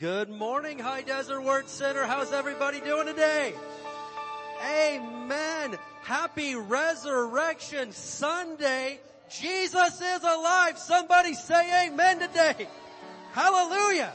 Good morning, High Desert Word Center. How's everybody doing today? Amen. Happy Resurrection Sunday. Jesus is alive. Somebody say amen today. Hallelujah.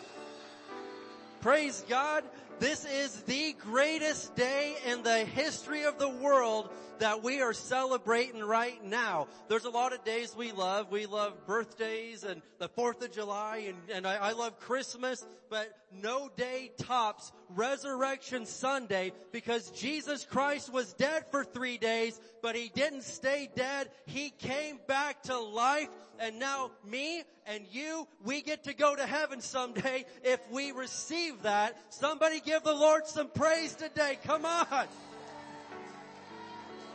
Praise God. This is the greatest day in the history of the world that we are celebrating right now. There's a lot of days we love. We love birthdays and the 4th of July and, and I, I love Christmas, but no day tops Resurrection Sunday because Jesus Christ was dead for three days, but he didn't stay dead. He came back to life and now me and you, we get to go to heaven someday if we receive that. Somebody give the Lord some praise today. Come on.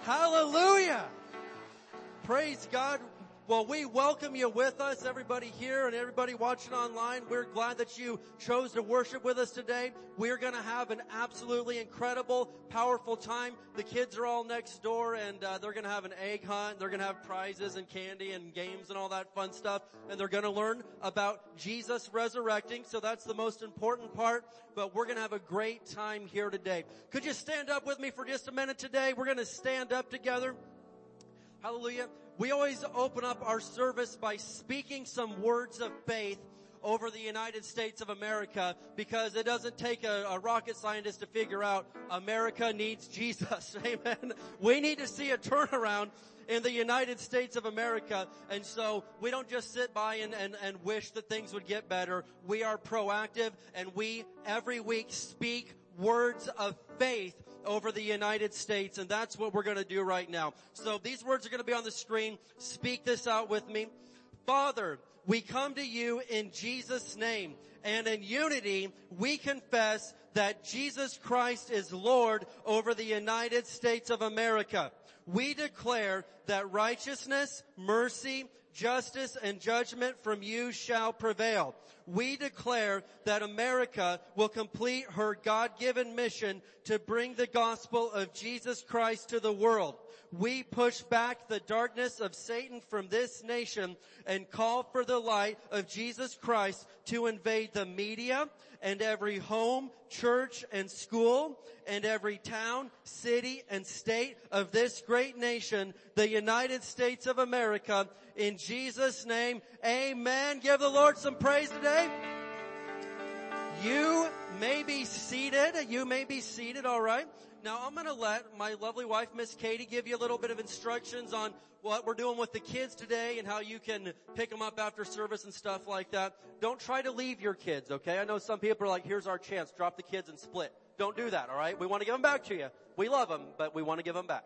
Hallelujah. Praise God. Well, we welcome you with us, everybody here and everybody watching online. We're glad that you chose to worship with us today. We're going to have an absolutely incredible, powerful time. The kids are all next door and uh, they're going to have an egg hunt. They're going to have prizes and candy and games and all that fun stuff. And they're going to learn about Jesus resurrecting. So that's the most important part. But we're going to have a great time here today. Could you stand up with me for just a minute today? We're going to stand up together. Hallelujah. We always open up our service by speaking some words of faith over the United States of America because it doesn't take a, a, rocket scientist to figure out America needs Jesus. Amen. We need to see a turnaround in the United States of America. And so we don't just sit by and, and, and wish that things would get better. We are proactive and we every week speak words of faith over the United States, and that's what we're going to do right now. So these words are going to be on the screen. Speak this out with me. Father, we come to you in Jesus' name, and in unity, we confess that Jesus Christ is Lord over the United States of America. We declare that righteousness, mercy, justice, and judgment from you shall prevail we declare that America will complete her God-given mission to bring the gospel of Jesus Christ to the world. We push back the darkness of Satan from this nation and call for the light of Jesus Christ to invade the media and every home, church, and school and every town, city, and state of this great nation, the United States of America. In Jesus name, amen. Give the Lord some praise today. You may be seated. You may be seated, alright? Now I'm gonna let my lovely wife, Miss Katie, give you a little bit of instructions on what we're doing with the kids today and how you can pick them up after service and stuff like that. Don't try to leave your kids, okay? I know some people are like, here's our chance, drop the kids and split. Don't do that, alright? We want to give them back to you. We love them, but we want to give them back.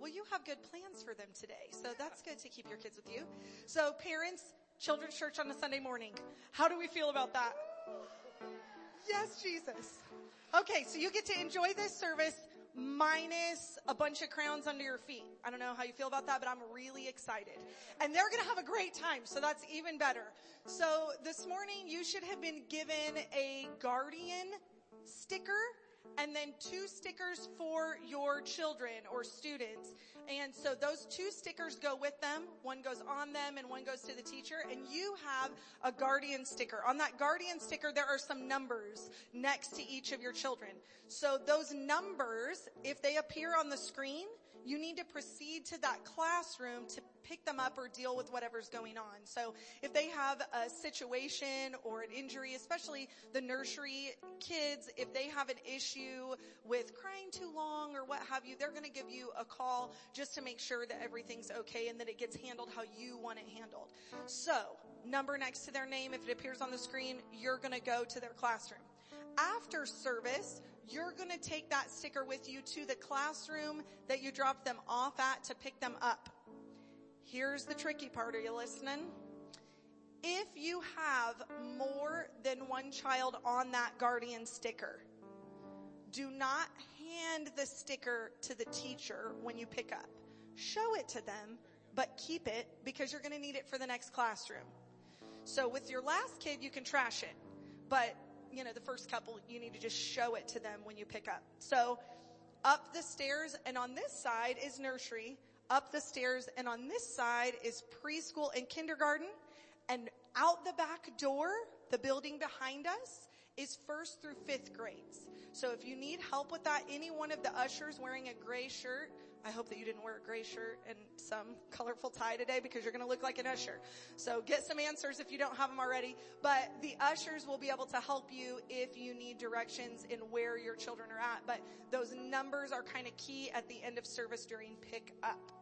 Well, you have good plans for them today, so that's good to keep your kids with you. So parents, children's church on a Sunday morning. How do we feel about that? Yes, Jesus. Okay, so you get to enjoy this service minus a bunch of crowns under your feet. I don't know how you feel about that, but I'm really excited. And they're gonna have a great time, so that's even better. So this morning you should have been given a guardian sticker and then two stickers for your children or students. And so those two stickers go with them. One goes on them and one goes to the teacher. And you have a guardian sticker. On that guardian sticker, there are some numbers next to each of your children. So those numbers, if they appear on the screen, you need to proceed to that classroom to pick them up or deal with whatever's going on. So if they have a situation or an injury, especially the nursery kids, if they have an issue with crying too long or what have you, they're going to give you a call just to make sure that everything's okay and that it gets handled how you want it handled. So number next to their name, if it appears on the screen, you're going to go to their classroom. After service, you're going to take that sticker with you to the classroom that you dropped them off at to pick them up. Here's the tricky part. Are you listening? If you have more than one child on that guardian sticker, do not hand the sticker to the teacher when you pick up. Show it to them, but keep it because you're going to need it for the next classroom. So with your last kid, you can trash it, but you know, the first couple, you need to just show it to them when you pick up. So up the stairs and on this side is nursery, up the stairs and on this side is preschool and kindergarten and out the back door The building behind us is first through fifth grades. So if you need help with that, any one of the ushers wearing a gray shirt, I hope that you didn't wear a gray shirt and some colorful tie today because you're going to look like an usher. So get some answers if you don't have them already. But the ushers will be able to help you if you need directions in where your children are at. But those numbers are kind of key at the end of service during pick up.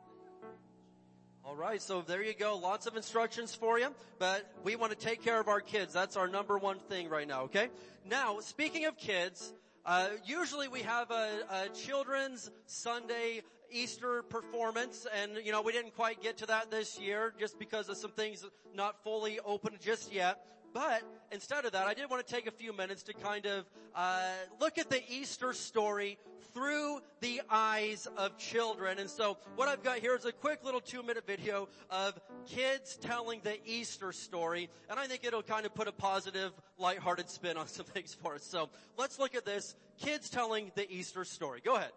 All right, so there you go. Lots of instructions for you, but we want to take care of our kids. That's our number one thing right now, okay? Now, speaking of kids, uh, usually we have a, a children's Sunday Easter performance, and you know we didn't quite get to that this year just because of some things not fully open just yet. But instead of that, I did want to take a few minutes to kind of uh, look at the Easter story through the eyes of children. And so what I've got here is a quick little two minute video of kids telling the Easter story. And I think it'll kind of put a positive, lighthearted spin on some things for us. So let's look at this. Kids telling the Easter story. Go ahead.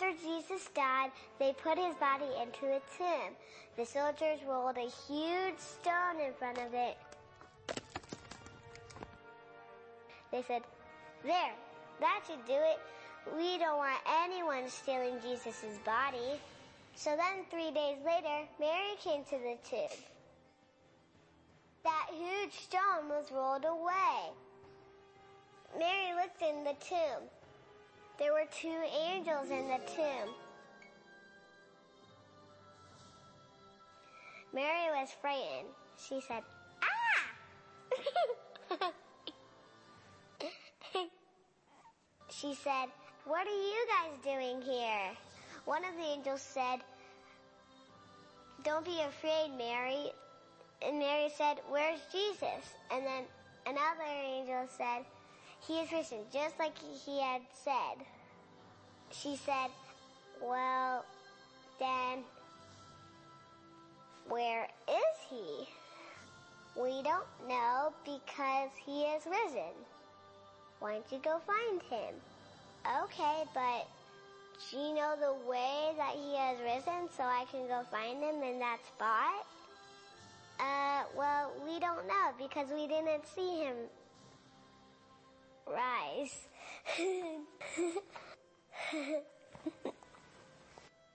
After Jesus died, they put his body into a tomb. The soldiers rolled a huge stone in front of it. They said, There, that should do it. We don't want anyone stealing Jesus' body. So then, three days later, Mary came to the tomb. That huge stone was rolled away. Mary looked in the tomb. There were two angels in the tomb. Mary was frightened. She said, Ah! she said, What are you guys doing here? One of the angels said, Don't be afraid, Mary. And Mary said, Where's Jesus? And then another angel said, he is risen, just like he had said. She said, well, then, where is he? We don't know because he is risen. Why don't you go find him? Okay, but do you know the way that he has risen so I can go find him in that spot? Uh, well, we don't know because we didn't see him rise.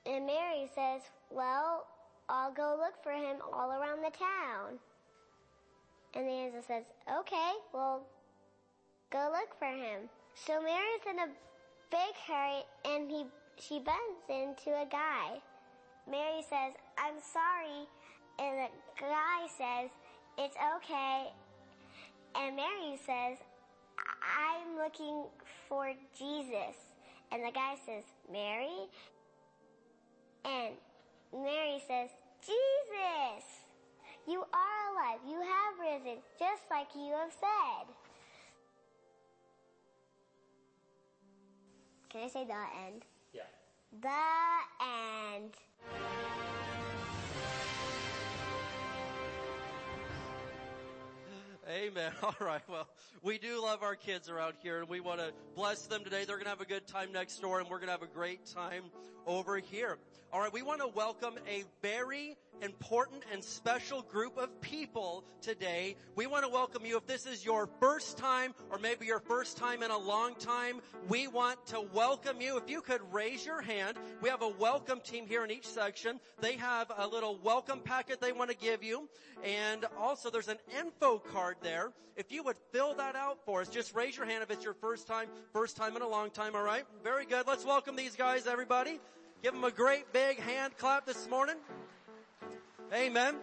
and Mary says, well, I'll go look for him all around the town. And the angel says, okay, well, go look for him. So Mary's in a big hurry and he, she bumps into a guy. Mary says, I'm sorry. And the guy says, it's okay. And Mary says, I'm looking for Jesus. And the guy says, Mary? And Mary says, Jesus! You are alive. You have risen, just like you have said. Can I say the end? Yeah. The end. Amen. All right. Well, we do love our kids around here and we want to bless them today. They're going to have a good time next door and we're going to have a great time over here. All right. We want to welcome a very important and special group of people today. We want to welcome you. If this is your first time or maybe your first time in a long time, we want to welcome you. If you could raise your hand, we have a welcome team here in each section. They have a little welcome packet they want to give you. And also there's an info card there. If you would fill that out for us, just raise your hand if it's your first time, first time in a long time, alright? Very good. Let's welcome these guys, everybody. Give them a great big hand clap this morning. Amen.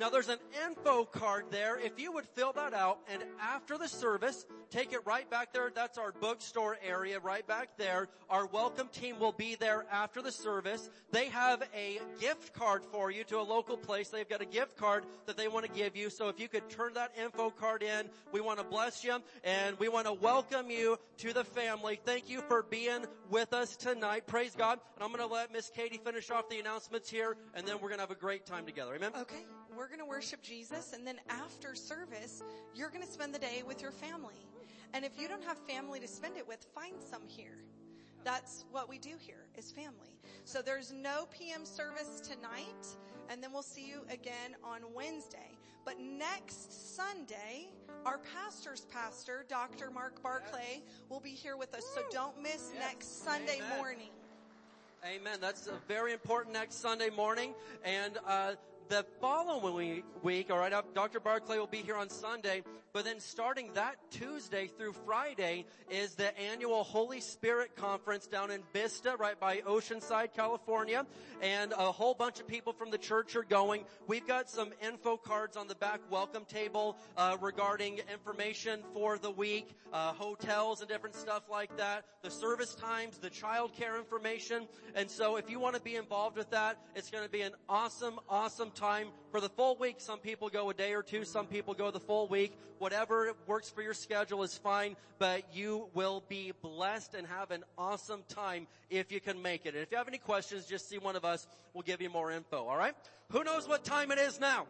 Now there's an info card there. If you would fill that out and after the service, take it right back there. That's our bookstore area right back there. Our welcome team will be there after the service. They have a gift card for you to a local place. They've got a gift card that they want to give you. So if you could turn that info card in, we want to bless you and we want to welcome you to the family. Thank you for being with us tonight. Praise God. And I'm going to let Miss Katie finish off the announcements here and then we're going to have a great time together. Amen. Okay, we're going to worship Jesus, and then after service, you're going to spend the day with your family. And if you don't have family to spend it with, find some here. That's what we do here is family. So there's no PM service tonight and then we'll see you again on Wednesday. But next Sunday, our pastor's pastor, Dr. Mark Barclay, will be here with us. So don't miss Yes. next Sunday Amen. morning. Amen. That's a very important next Sunday morning. And, uh, the following week, all right, Dr. Barclay will be here on Sunday, but then starting that Tuesday through Friday is the annual Holy Spirit Conference down in Vista, right by Oceanside, California. And a whole bunch of people from the church are going. We've got some info cards on the back welcome table, uh, regarding information for the week, uh, hotels and different stuff like that, the service times, the childcare information. And so if you want to be involved with that, it's going to be an awesome, awesome time for the full week. Some people go a day or two, some people go the full week. Whatever works for your schedule is fine, but you will be blessed and have an awesome time if you can make it. And if you have any questions, just see one of us. We'll give you more info, alright? Who knows what time it is now?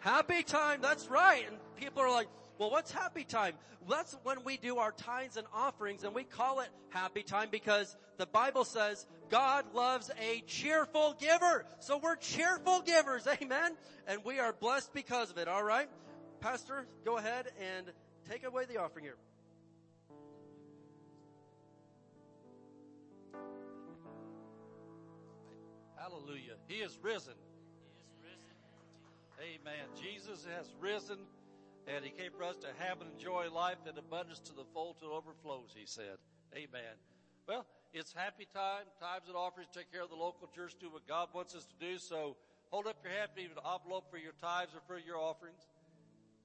Happy time, that's right. And people are like, well, what's happy time? That's when we do our tithes and offerings and we call it happy time because the Bible says God loves a cheerful giver. So we're cheerful givers, amen? And we are blessed because of it, alright? Pastor, go ahead and take away the offering here. Hallelujah. He is risen. He is risen. Amen. Jesus has risen and he came for us to have and enjoy life in abundance to the full till it overflows, he said. Amen. Well, it's happy time. Times and offerings take care of the local church, do what God wants us to do. So hold up your hand, even an envelope for your tithes or for your offerings.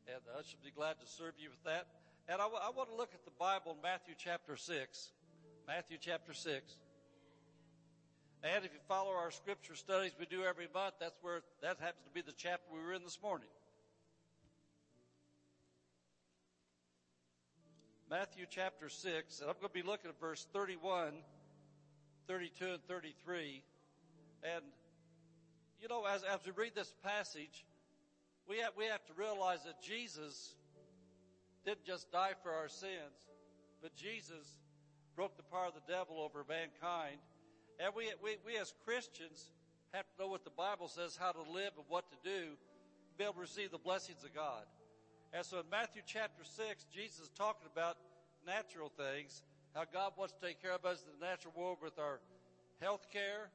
And I should be glad to serve you with that. And I, w- I want to look at the Bible in Matthew chapter 6. Matthew chapter 6. And if you follow our scripture studies we do every month, that's where, that happens to be the chapter we were in this morning. Matthew chapter 6, and I'm going to be looking at verse 31, 32, and 33. And, you know, as, as we read this passage, we have, we have to realize that Jesus didn't just die for our sins, but Jesus broke the power of the devil over mankind. And we, we, we as Christians have to know what the Bible says, how to live and what to do, to be able to receive the blessings of God. And so in Matthew chapter 6, Jesus is talking about natural things, how God wants to take care of us in the natural world with our health care,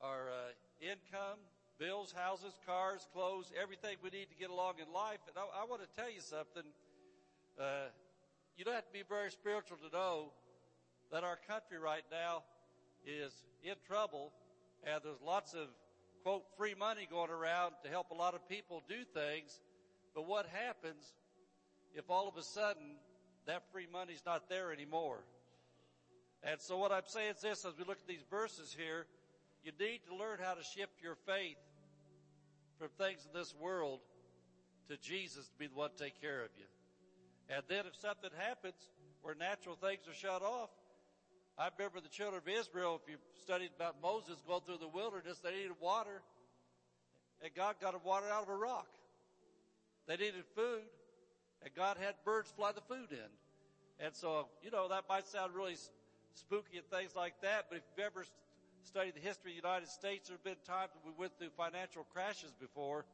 our uh, income, bills, houses, cars, clothes, everything we need to get along in life. And I, I want to tell you something. Uh, you don't have to be very spiritual to know that our country right now is in trouble and there's lots of quote free money going around to help a lot of people do things. But what happens if all of a sudden that free money's not there anymore? And so what I'm saying is this, as we look at these verses here, you need to learn how to shift your faith from things in this world to Jesus to be the one to take care of you. And then if something happens where natural things are shut off, I remember the children of Israel, if you've studied about Moses going through the wilderness, they needed water, and God got them water out of a rock. They needed food, and God had birds fly the food in. And so, you know, that might sound really spooky and things like that, but if you've ever studied the history of the United States, there have been times when we went through financial crashes before,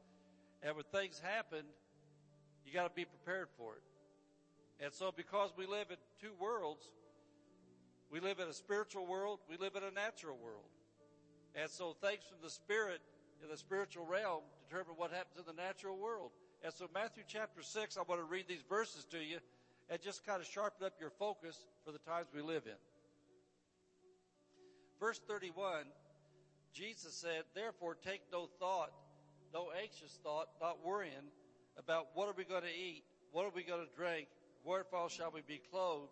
and when things happened, you gotta be prepared for it. And so because we live in two worlds, we live in a spiritual world, we live in a natural world. And so things from the spirit in the spiritual realm determine what happens in the natural world. And so Matthew chapter 6, I want to read these verses to you and just kind of sharpen up your focus for the times we live in. Verse 31, Jesus said, therefore take no thought, no anxious thought, not worrying about what are we going to eat, what are we going to drink, wherefore shall we be clothed?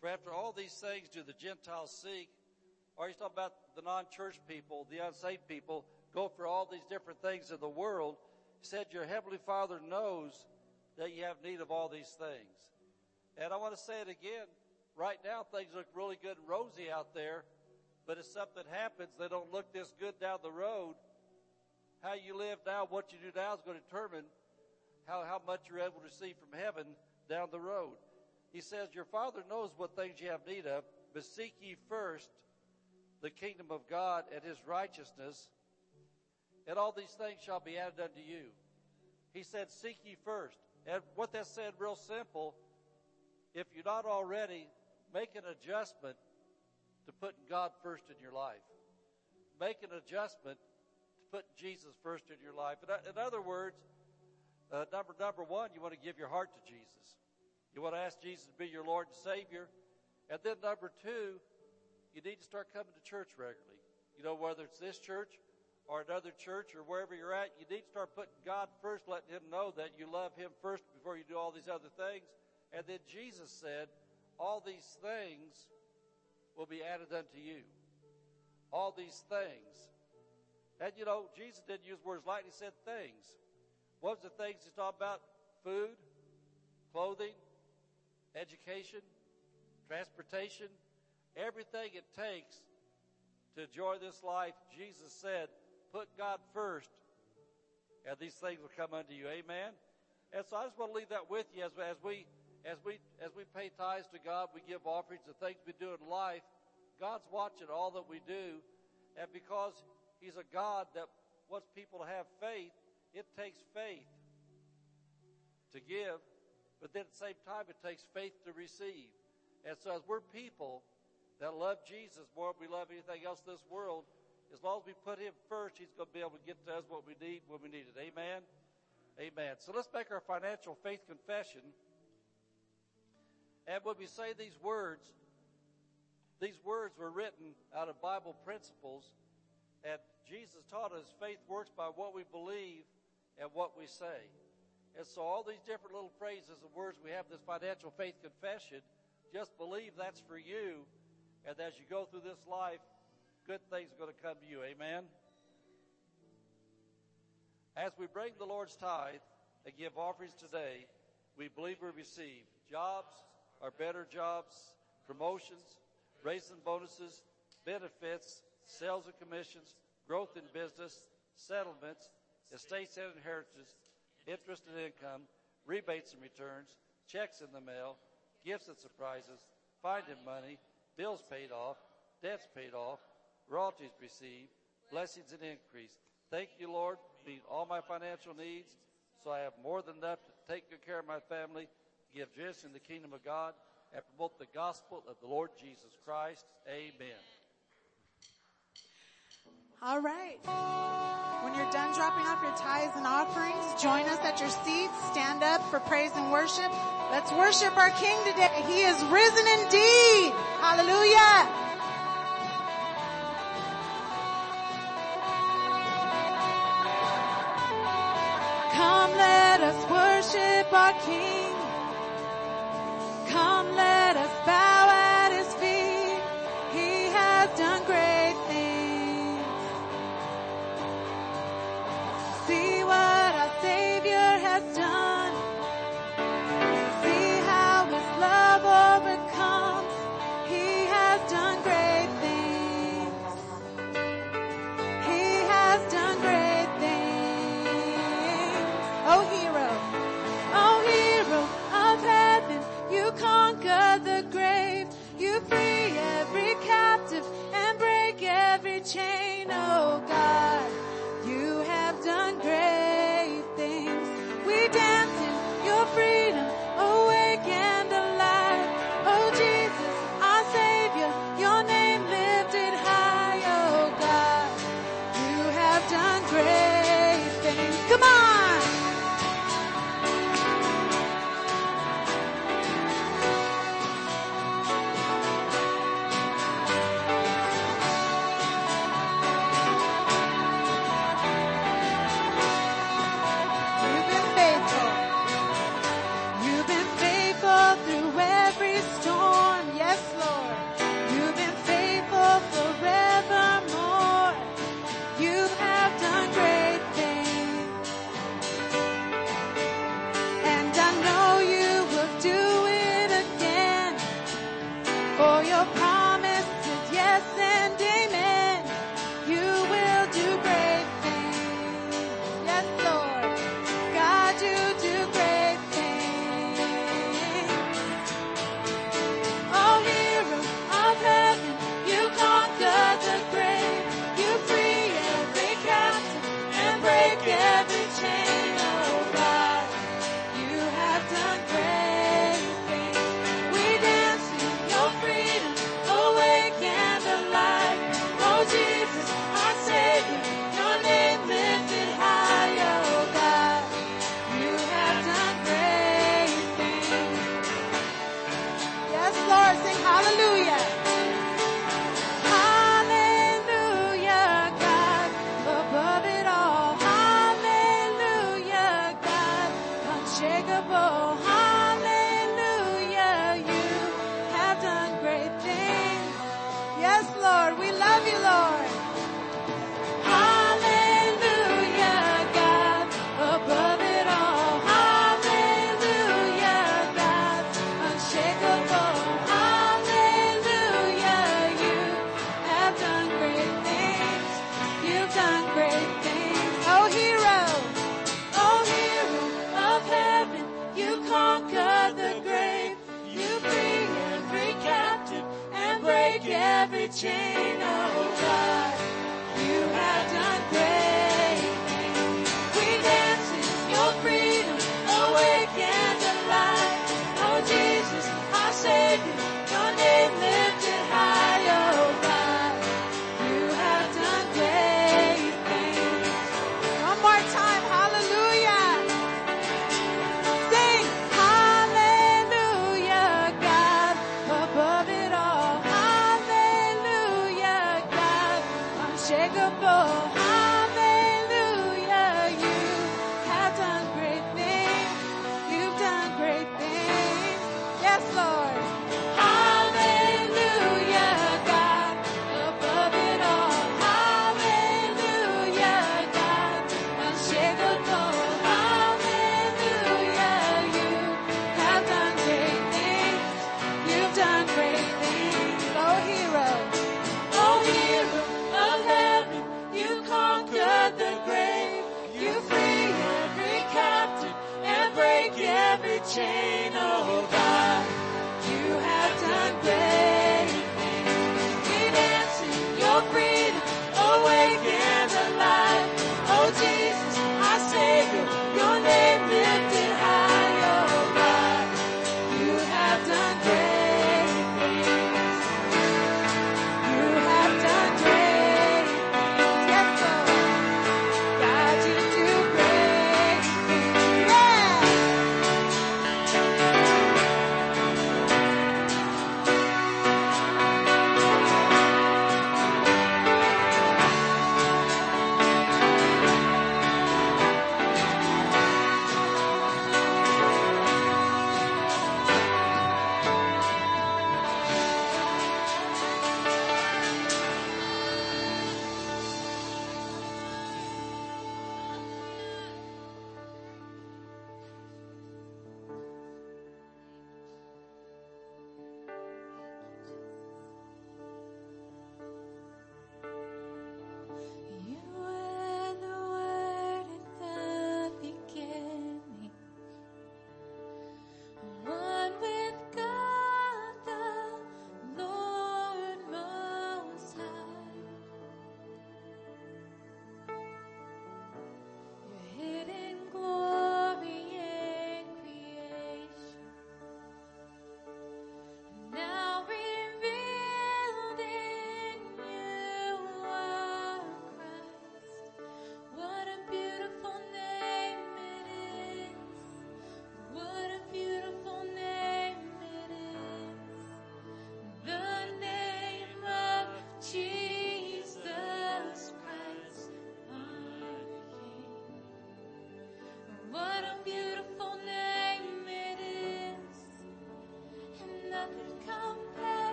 For after all these things do the Gentiles seek, or he's talking about the non-church people, the unsaved people, go for all these different things in the world. Said, your heavenly father knows that you have need of all these things. And I want to say it again. Right now things look really good and rosy out there, but if something happens, they don't look this good down the road. How you live now, what you do now is going to determine how, how much you're able to receive from heaven down the road. He says, Your Father knows what things you have need of, but seek ye first the kingdom of God and his righteousness, and all these things shall be added unto you. He said, Seek ye first. And what that said, real simple, if you're not already, make an adjustment to putting God first in your life. Make an adjustment to put Jesus first in your life. In, other words, uh, number number one, you want to give your heart to Jesus. You want to ask Jesus to be your Lord and Savior. And then number two, you need to start coming to church regularly. You know, whether it's this church or another church or wherever you're at, you need to start putting God first, letting Him know that you love Him first before you do all these other things. And then Jesus said, all these things will be added unto you. All these things. And you know, Jesus didn't use words lightly, he said things. What was the things he talked about? Food, clothing, education, transportation, everything it takes to enjoy this life, Jesus said, put God first, and these things will come unto you. Amen. And so I just want to leave that with you as, as we as we as we pay tithes to God, we give offerings to things we do in life. God's watching all that we do, and because He's a God that wants people to have faith, it takes faith to give, but then at the same time, it takes faith to receive. And so, as we're people that love Jesus more than we love anything else in this world, as long as we put Him first, He's going to be able to get to us what we need when we need it. Amen? Amen. So let's make our financial faith confession. And when we say these words, these words were written out of Bible principles, and Jesus taught us faith works by what we believe and what we say. And so all these different little phrases and words we have this financial faith confession, just believe that's for you and as you go through this life, good things are going to come to you. Amen. As we bring the Lord's tithe and give offerings today, we believe we receive jobs or better jobs, promotions, raising bonuses, benefits, sales and commissions, growth in business, settlements, estates and inheritances, interest and income, rebates and returns, checks in the mail, gifts and surprises, finding money, bills paid off, debts paid off, royalties received, blessings and increase. Thank you, Lord, meet all my financial needs so I have more than enough to take good care of my family, give just in the kingdom of God, and promote the gospel of the Lord Jesus Christ. Amen. All right. When you're done dropping off your tithes and offerings, join us at your seats. Stand up for praise and worship. Let's worship our King today. He is risen indeed. Hallelujah. Worship our King.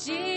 Jesus,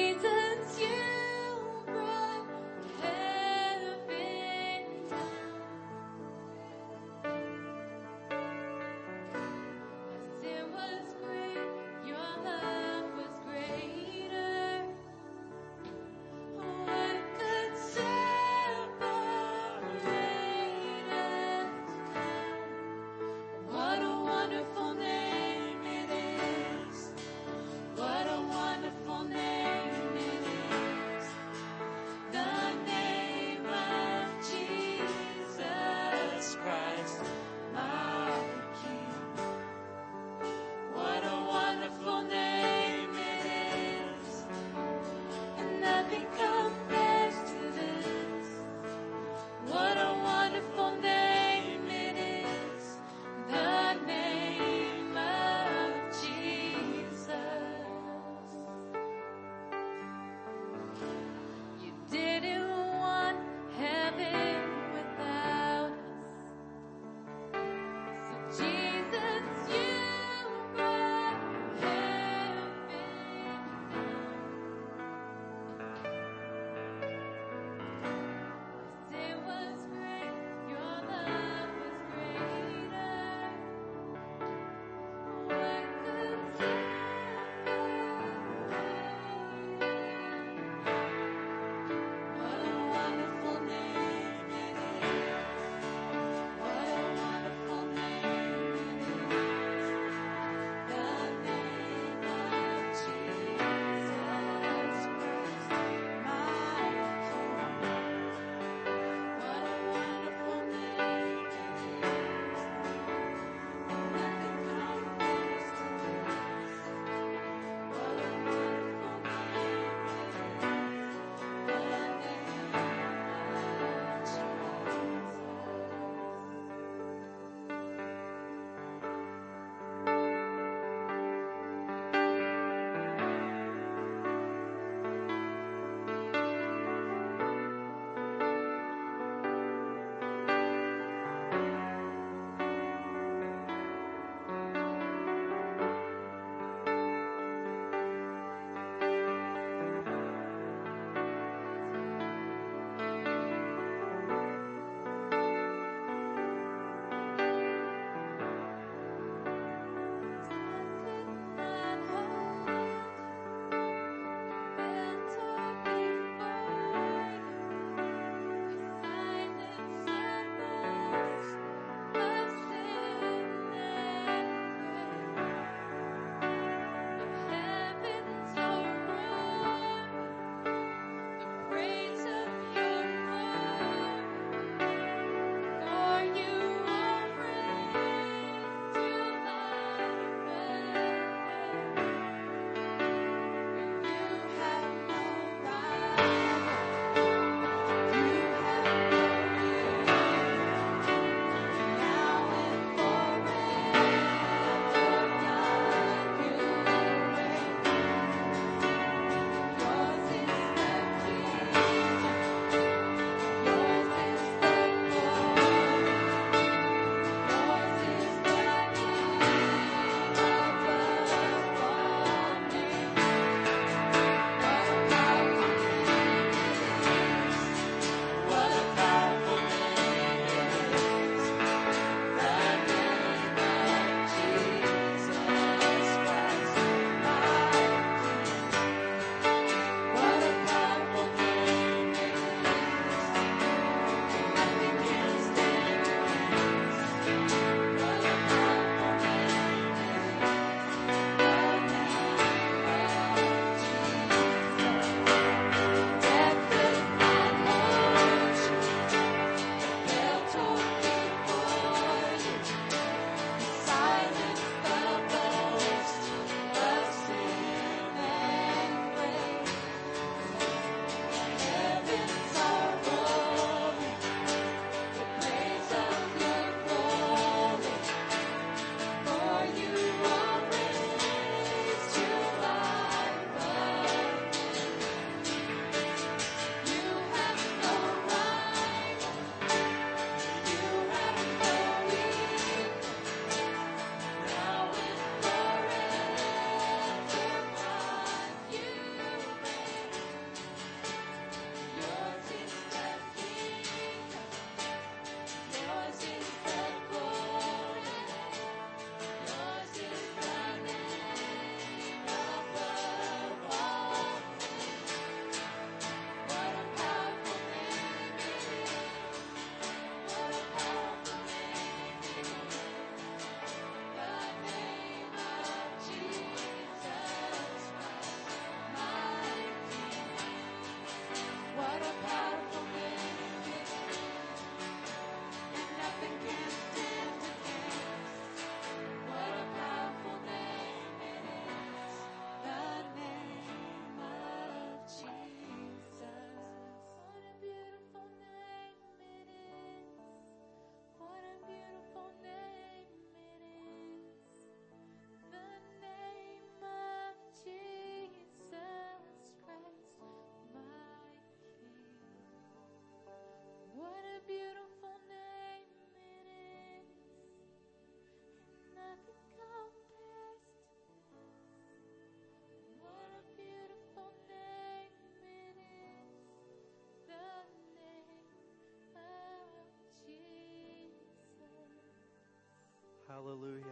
Hallelujah.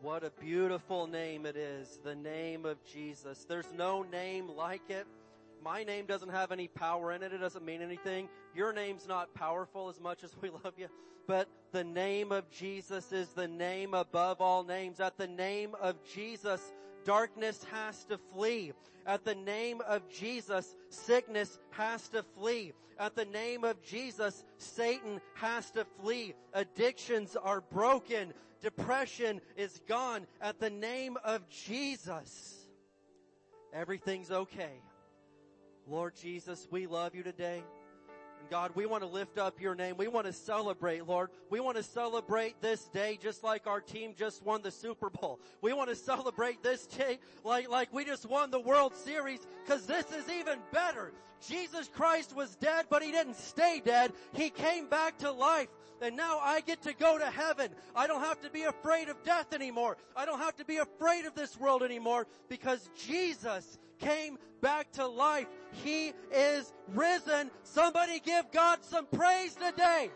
What a beautiful name it is, the name of Jesus. There's no name like it. My name doesn't have any power in it. It doesn't mean anything. Your name's not powerful as much as we love you. But the name of Jesus is the name above all names. At the name of Jesus, darkness has to flee. At the name of Jesus, sickness has to flee. At the name of Jesus, Satan has to flee. Addictions are broken. Depression is gone. At the name of Jesus, everything's okay. Lord Jesus, we love you today. And God, we want to lift up your name. We want to celebrate, Lord. We want to celebrate this day just like our team just won the Super Bowl. We want to celebrate this day like, like we just won the World Series because this is even better. Jesus Christ was dead, but he didn't stay dead. He came back to life. And now I get to go to heaven. I don't have to be afraid of death anymore. I don't have to be afraid of this world anymore because Jesus came back to life. He is risen. Somebody give God some praise today.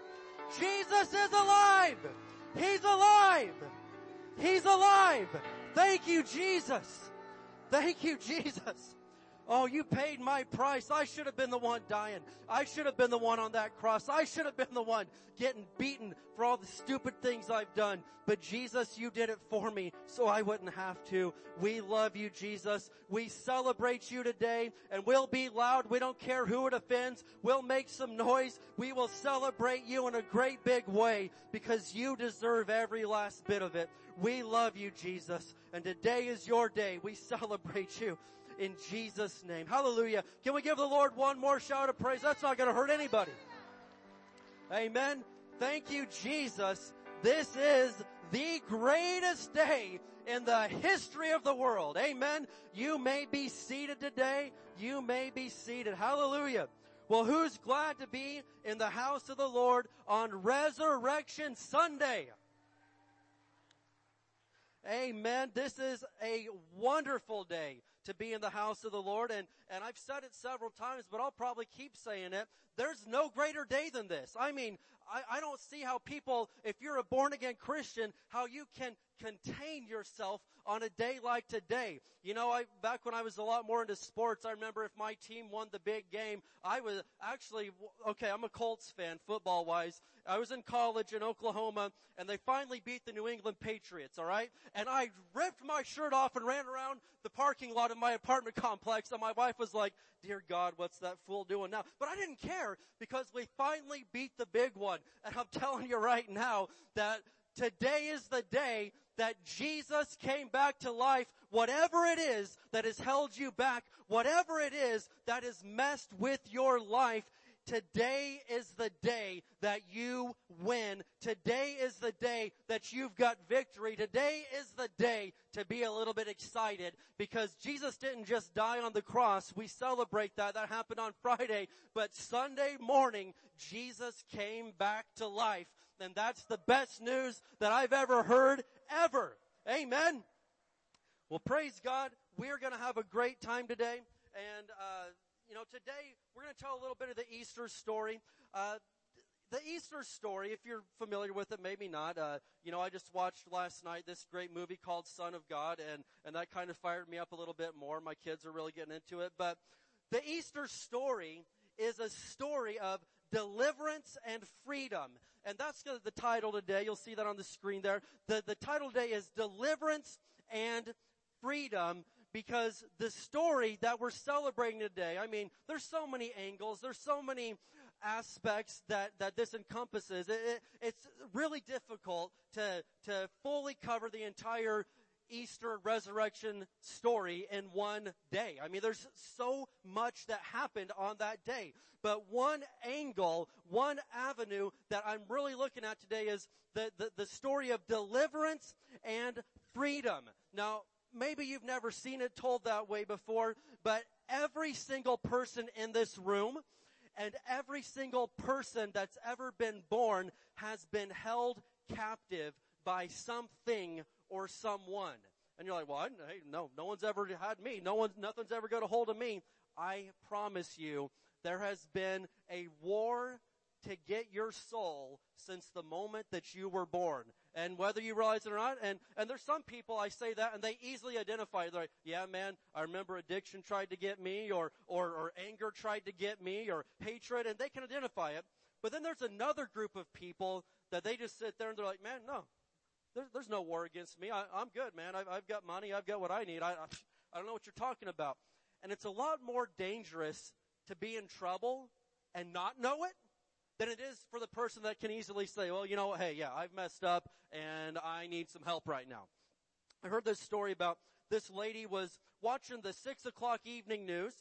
Jesus is alive. He's alive. He's alive. Thank you, Jesus. Thank you, Jesus. Oh, you paid my price. I should have been the one dying. I should have been the one on that cross. I should have been the one getting beaten for all the stupid things I've done. But Jesus, you did it for me so I wouldn't have to. We love you, Jesus. We celebrate you today and we'll be loud. We don't care who it offends. We'll make some noise. We will celebrate you in a great big way because you deserve every last bit of it. We love you, Jesus. And today is your day. We celebrate you in Jesus' name. Hallelujah. Can we give the Lord one more shout of praise? That's not going to hurt anybody. Amen. Thank you, Jesus. This is the greatest day in the history of the world. Amen. You may be seated today. You may be seated. Hallelujah. Well, who's glad to be in the house of the Lord on Resurrection Sunday? Amen. This is a wonderful day to be in the house of the Lord. And, and I've said it several times, but I'll probably keep saying it. There's no greater day than this. I mean, I, I don't see how people, if you're a born again Christian, how you can contain yourself on a day like today. You know, I, back when I was a lot more into sports, I remember if my team won the big game, I was actually, okay, I'm a Colts fan, football wise. I was in college in Oklahoma and they finally beat the New England Patriots, alright? And I ripped my shirt off and ran around the parking lot of my apartment complex and my wife was like, dear God, what's that fool doing now? But I didn't care because we finally beat the big one. And I'm telling you right now that today is the day that Jesus came back to life, whatever it is that has held you back, whatever it is that has messed with your life, Today is the day that you win. Today is the day that you've got victory. Today is the day to be a little bit excited because Jesus didn't just die on the cross. We celebrate that. That happened on Friday. But Sunday morning, Jesus came back to life. And that's the best news that I've ever heard ever. Amen. Well, praise God. We're going to have a great time today. And, uh, you know, today we're going to tell a little bit of the Easter story. Uh, the Easter story, if you're familiar with it, maybe not. Uh, you know, I just watched last night this great movie called Son of God, and and that kind of fired me up a little bit more. My kids are really getting into it, but the Easter story is a story of deliverance and freedom. And that's the title today. You'll see that on the screen there. The, the title today is Deliverance and Freedom because the story that we're celebrating today, I mean, there's so many angles, there's so many aspects that, that this encompasses. It, it, it's really difficult to, to fully cover the entire Easter resurrection story in one day. I mean, there's so much that happened on that day. But one angle, one avenue that I'm really looking at today is the, the, the story of deliverance and freedom. Now, maybe you've never seen it told that way before, but every single person in this room and every single person that's ever been born has been held captive by something or someone. And you're like, well, I, hey, no, no one's ever had me. No one's, nothing's ever got a hold of me. I promise you, there has been a war to get your soul since the moment that you were born. And whether you realize it or not, and, and there's some people I say that and they easily identify. They're like, yeah man, I remember addiction tried to get me or, or, or anger tried to get me or hatred and they can identify it. But then there's another group of people that they just sit there and they're like, man, no, there's, there's no war against me. I, am good, man. I've, I've, got money. I've got what I need. I, I, don't know what you're talking about. And it's a lot more dangerous to be in trouble and not know it than it is for the person that can easily say, well, you know, hey, yeah, I've messed up and I need some help right now. I heard this story about this lady was watching the six o'clock evening news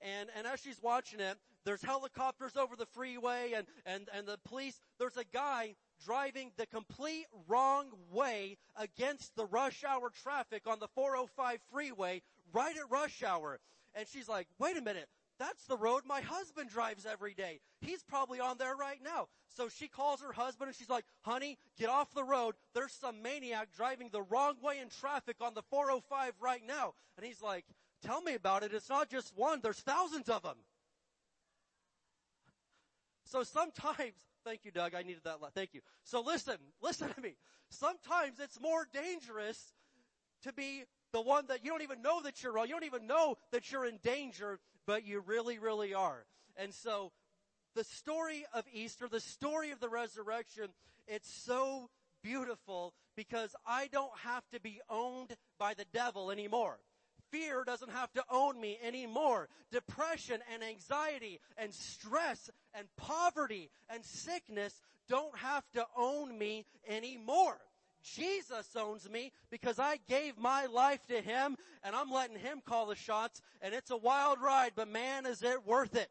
and, and as she's watching it, there's helicopters over the freeway and, and, and the police, there's a guy driving the complete wrong way against the rush hour traffic on the 405 freeway right at rush hour. And she's like, wait a minute, that's the road my husband drives every day. He's probably on there right now. So she calls her husband and she's like, honey, get off the road. There's some maniac driving the wrong way in traffic on the 405 right now. And he's like, tell me about it. It's not just one. There's thousands of them. So sometimes, thank you, Doug. I needed that. Thank you. So listen, listen to me. Sometimes it's more dangerous to be the one that you don't even know that you're wrong. You don't even know that you're in danger, but you really, really are. And so the story of Easter, the story of the resurrection, it's so beautiful because I don't have to be owned by the devil anymore. Fear doesn't have to own me anymore. Depression and anxiety and stress and poverty and sickness don't have to own me anymore. Jesus owns me because I gave my life to Him and I'm letting Him call the shots and it's a wild ride, but man, is it worth it.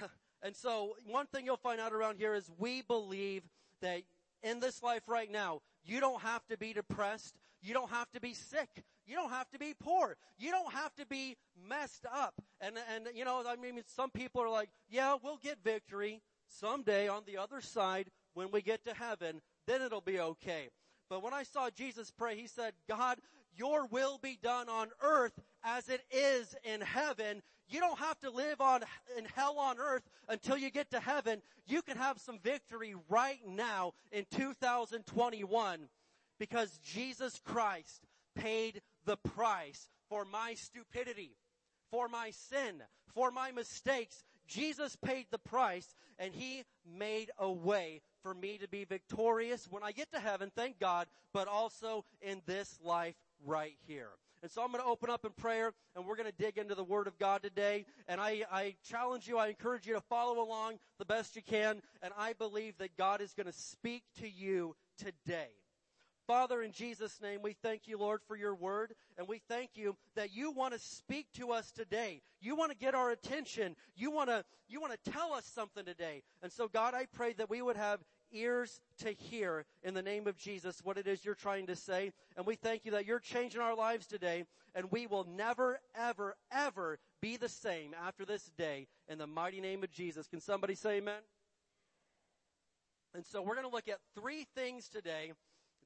and so one thing you'll find out around here is we believe that in this life right now, you don't have to be depressed. You don't have to be sick. You don't have to be poor. You don't have to be messed up. And, and, you know, I mean, some people are like, yeah, we'll get victory someday on the other side when we get to heaven, then it'll be okay. But when I saw Jesus pray, he said, God, your will be done on earth as it is in heaven. You don't have to live on, in hell on earth until you get to heaven. You can have some victory right now in 2021 because Jesus Christ paid the price for my stupidity, for my sin, for my mistakes. Jesus paid the price and he made a way for me to be victorious when I get to heaven, thank God, but also in this life right here. And so I'm going to open up in prayer and we're going to dig into the Word of God today. And I, I challenge you, I encourage you to follow along the best you can. And I believe that God is going to speak to you today. Father, in Jesus' name, we thank you, Lord, for your word, and we thank you that you want to speak to us today. You want to get our attention. You want to, you want to tell us something today. And so, God, I pray that we would have ears to hear in the name of Jesus what it is you're trying to say. And we thank you that you're changing our lives today and we will never, ever, ever be the same after this day in the mighty name of Jesus. Can somebody say amen? And so we're going to look at three things today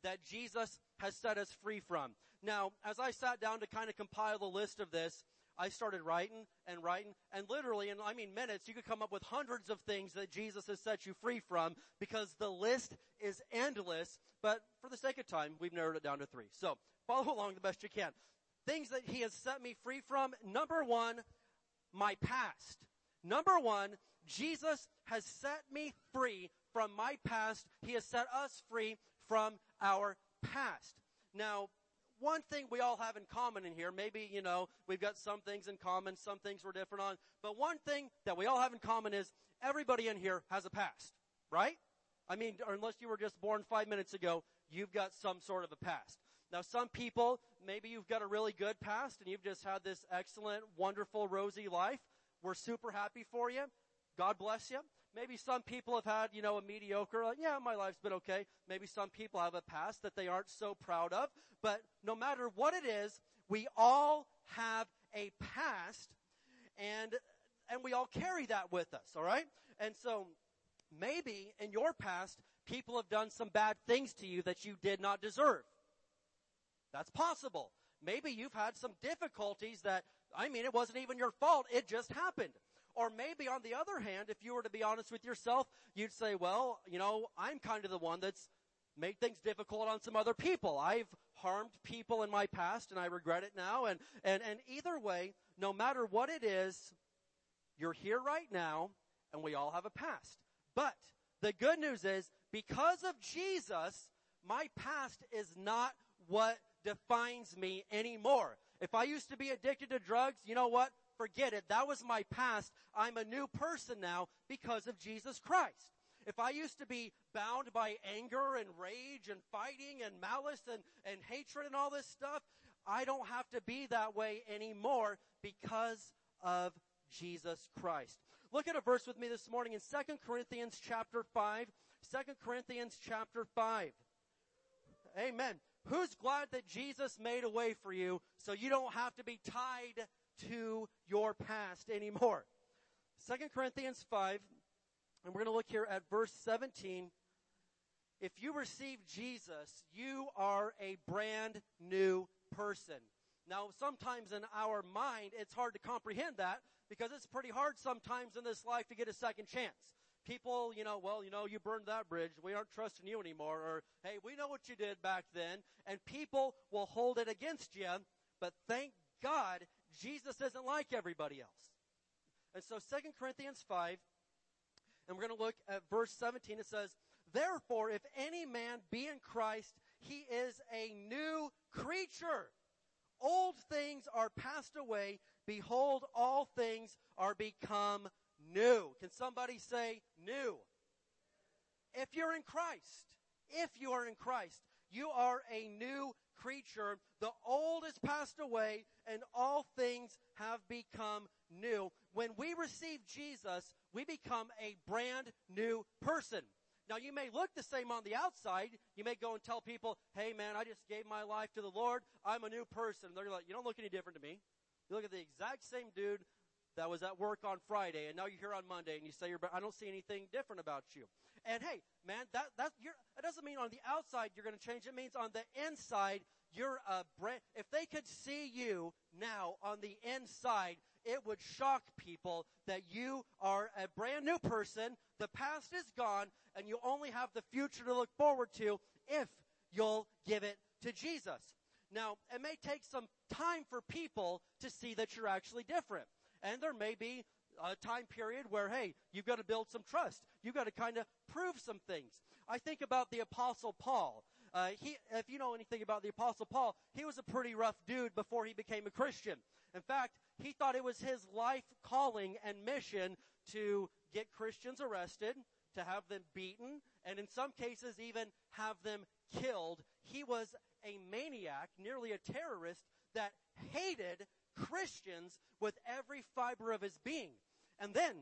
that Jesus has set us free from. Now, as I sat down to kind of compile the list of this, I started writing and writing, and literally, in I mean minutes, you could come up with hundreds of things that Jesus has set you free from because the list is endless. But for the sake of time, we've narrowed it down to three. So follow along the best you can. Things that He has set me free from. Number one, my past. Number one, Jesus has set me free from my past. He has set us free from our past. Now, one thing we all have in common in here, maybe, you know, we've got some things in common, some things we're different on, but one thing that we all have in common is everybody in here has a past, right? I mean, unless you were just born five minutes ago, you've got some sort of a past. Now some people, maybe you've got a really good past and you've just had this excellent, wonderful, rosy life. We're super happy for you. God bless you. Maybe some people have had, you know, a mediocre, like, yeah, my life's been okay. Maybe some people have a past that they aren't so proud of. But no matter what it is, we all have a past and, and we all carry that with us, alright? And so, maybe in your past, people have done some bad things to you that you did not deserve. That's possible. Maybe you've had some difficulties that, I mean, it wasn't even your fault. It just happened. Or maybe on the other hand, if you were to be honest with yourself, you'd say, well, you know, I'm kind of the one that's made things difficult on some other people. I've harmed people in my past and I regret it now. And, and, and either way, no matter what it is, you're here right now and we all have a past. But the good news is because of Jesus, my past is not what defines me anymore. If I used to be addicted to drugs, you know what? Forget it. That was my past. I'm a new person now because of Jesus Christ. If I used to be bound by anger and rage and fighting and malice and, and hatred and all this stuff, I don't have to be that way anymore because of Jesus Christ. Look at a verse with me this morning in 2 Corinthians chapter 5. 2 Corinthians chapter 5. Amen. Who's glad that Jesus made a way for you so you don't have to be tied to your past anymore? 2 Corinthians 5, and we're going to look here at verse 17. If you receive Jesus, you are a brand new person. Now, sometimes in our mind, it's hard to comprehend that because it's pretty hard sometimes in this life to get a second chance. People, you know, well, you know, you burned that bridge. We aren't trusting you anymore. Or, hey, we know what you did back then. And people will hold it against you. But thank God, Jesus isn't like everybody else. And so 2 Corinthians 5, and we're going to look at verse 17. It says, Therefore, if any man be in Christ, he is a new creature. Old things are passed away. Behold, all things are become new. Can somebody say new? If you're in Christ, if you are in Christ, you are a new creature. The old has passed away and all things have become new. When we receive Jesus, we become a brand new person. Now you may look the same on the outside. You may go and tell people, hey man, I just gave my life to the Lord. I'm a new person. And They're like, you don't look any different to me. You look at the exact same dude that was at work on Friday and now you're here on Monday and you say, I don't see anything different about you. And hey, man, that, that, it doesn't mean on the outside you're going to change. It means on the inside, you're a brand, if they could see you now on the inside, it would shock people that you are a brand new person. The past is gone and you only have the future to look forward to if you'll give it to Jesus. Now, it may take some time for people to see that you're actually different. And there may be a time period where, hey, you've got to build some trust. You've got to kind of prove some things. I think about the apostle Paul. Uh, he, if you know anything about the apostle Paul, he was a pretty rough dude before he became a Christian. In fact, he thought it was his life calling and mission to get Christians arrested, to have them beaten, and in some cases even have them killed. He was a maniac, nearly a terrorist that hated Christians with every fiber of his being. And then,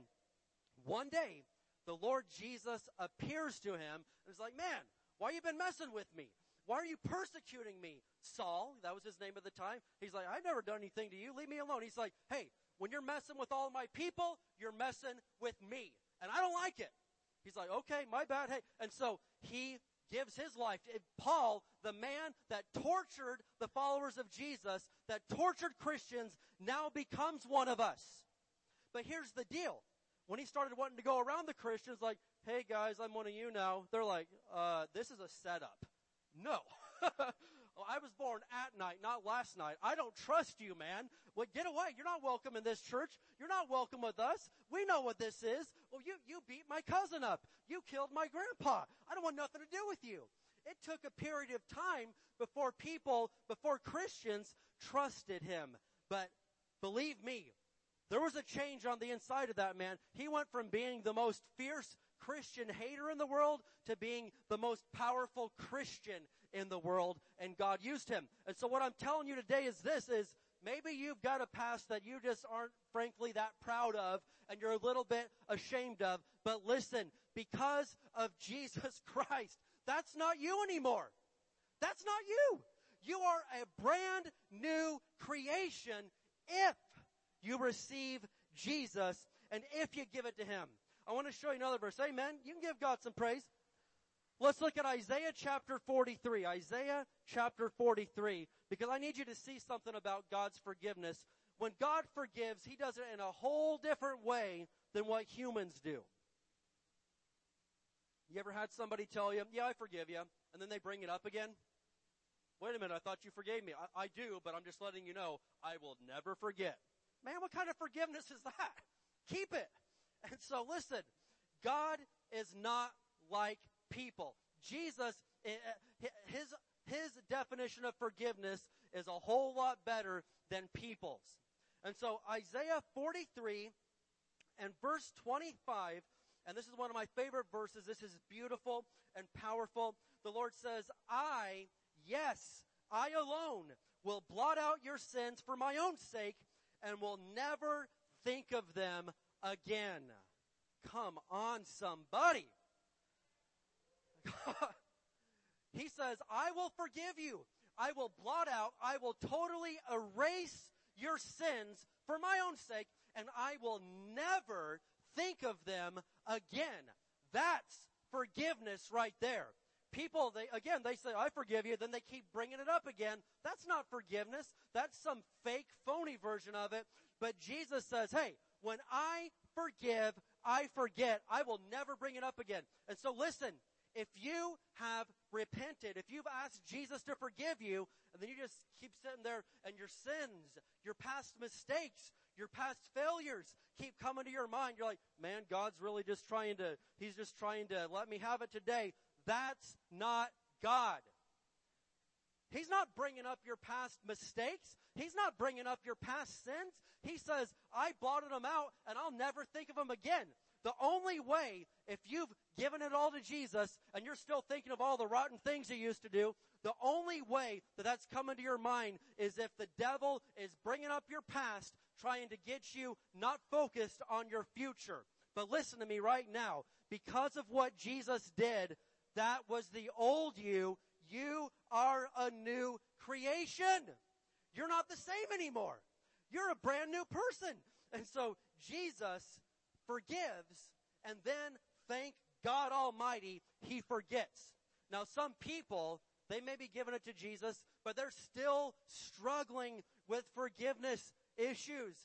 one day, the Lord Jesus appears to him and is like, man, why you been messing with me? Why are you persecuting me? Saul, that was his name at the time. He's like, I've never done anything to you. Leave me alone. He's like, hey, when you're messing with all my people, you're messing with me. And I don't like it. He's like, okay, my bad. Hey. And so he gives his life. Paul, the man that tortured the followers of Jesus, that tortured Christians, now becomes one of us. But here's the deal. When he started wanting to go around the Christians, like, hey guys, I'm one of you now, they're like, uh, this is a setup. No. well, I was born at night, not last night. I don't trust you, man. Well, get away. You're not welcome in this church. You're not welcome with us. We know what this is. Well, you, you beat my cousin up. You killed my grandpa. I don't want nothing to do with you. It took a period of time before people, before Christians trusted him. But believe me, there was a change on the inside of that man. He went from being the most fierce Christian hater in the world to being the most powerful Christian in the world, and God used him. And so what I'm telling you today is this, is maybe you've got a past that you just aren't frankly that proud of, and you're a little bit ashamed of, but listen, because of Jesus Christ, that's not you anymore. That's not you. You are a brand new creation if you receive Jesus and if you give it to Him. I want to show you another verse. Amen. You can give God some praise. Let's look at Isaiah chapter 43. Isaiah chapter 43. Because I need you to see something about God's forgiveness when God forgives, He does it in a whole different way than what humans do. You ever had somebody tell you, yeah, I forgive you, and then they bring it up again? Wait a minute, I thought you forgave me. I, I do, but I'm just letting you know, I will never forget. Man, what kind of forgiveness is that? Keep it. And so listen, God is not like people. Jesus, eh, eh, his, his definition of forgiveness is a whole lot better than people's. And so Isaiah 43 and verse 25, and this is one of my favorite verses. This is beautiful and powerful. The Lord says, I, yes, I alone will blot out your sins for my own sake and will never think of them again. Come on, somebody. he says, I will forgive you. I will blot out, I will totally erase your sins for my own sake, and I will never think of them again. That's forgiveness right there. People, they, again, they say, I forgive you, then they keep bringing it up again. That's not forgiveness. That's some fake, phony version of it. But Jesus says, hey, when I forgive, I forget. I will never bring it up again. And so listen, if you have repented, if you've asked Jesus to forgive you, and then you just keep sitting there and your sins, your past mistakes, your past failures keep coming to your mind, you're like, man, God's really just trying to, He's just trying to let me have it today. That's not God. He's not bringing up your past mistakes. He's not bringing up your past sins. He says, I blotted them out and I'll never think of them again. The only way, if you've given it all to Jesus and you're still thinking of all the rotten things you used to do, the only way that that's coming to your mind is if the devil is bringing up your past, trying to get you not focused on your future. But listen to me right now. Because of what Jesus did, that was the old you. You are a new creation. You're not the same anymore. You're a brand new person. And so Jesus forgives and then thank God Almighty, He forgets. Now some people, they may be giving it to Jesus, but they're still struggling with forgiveness issues.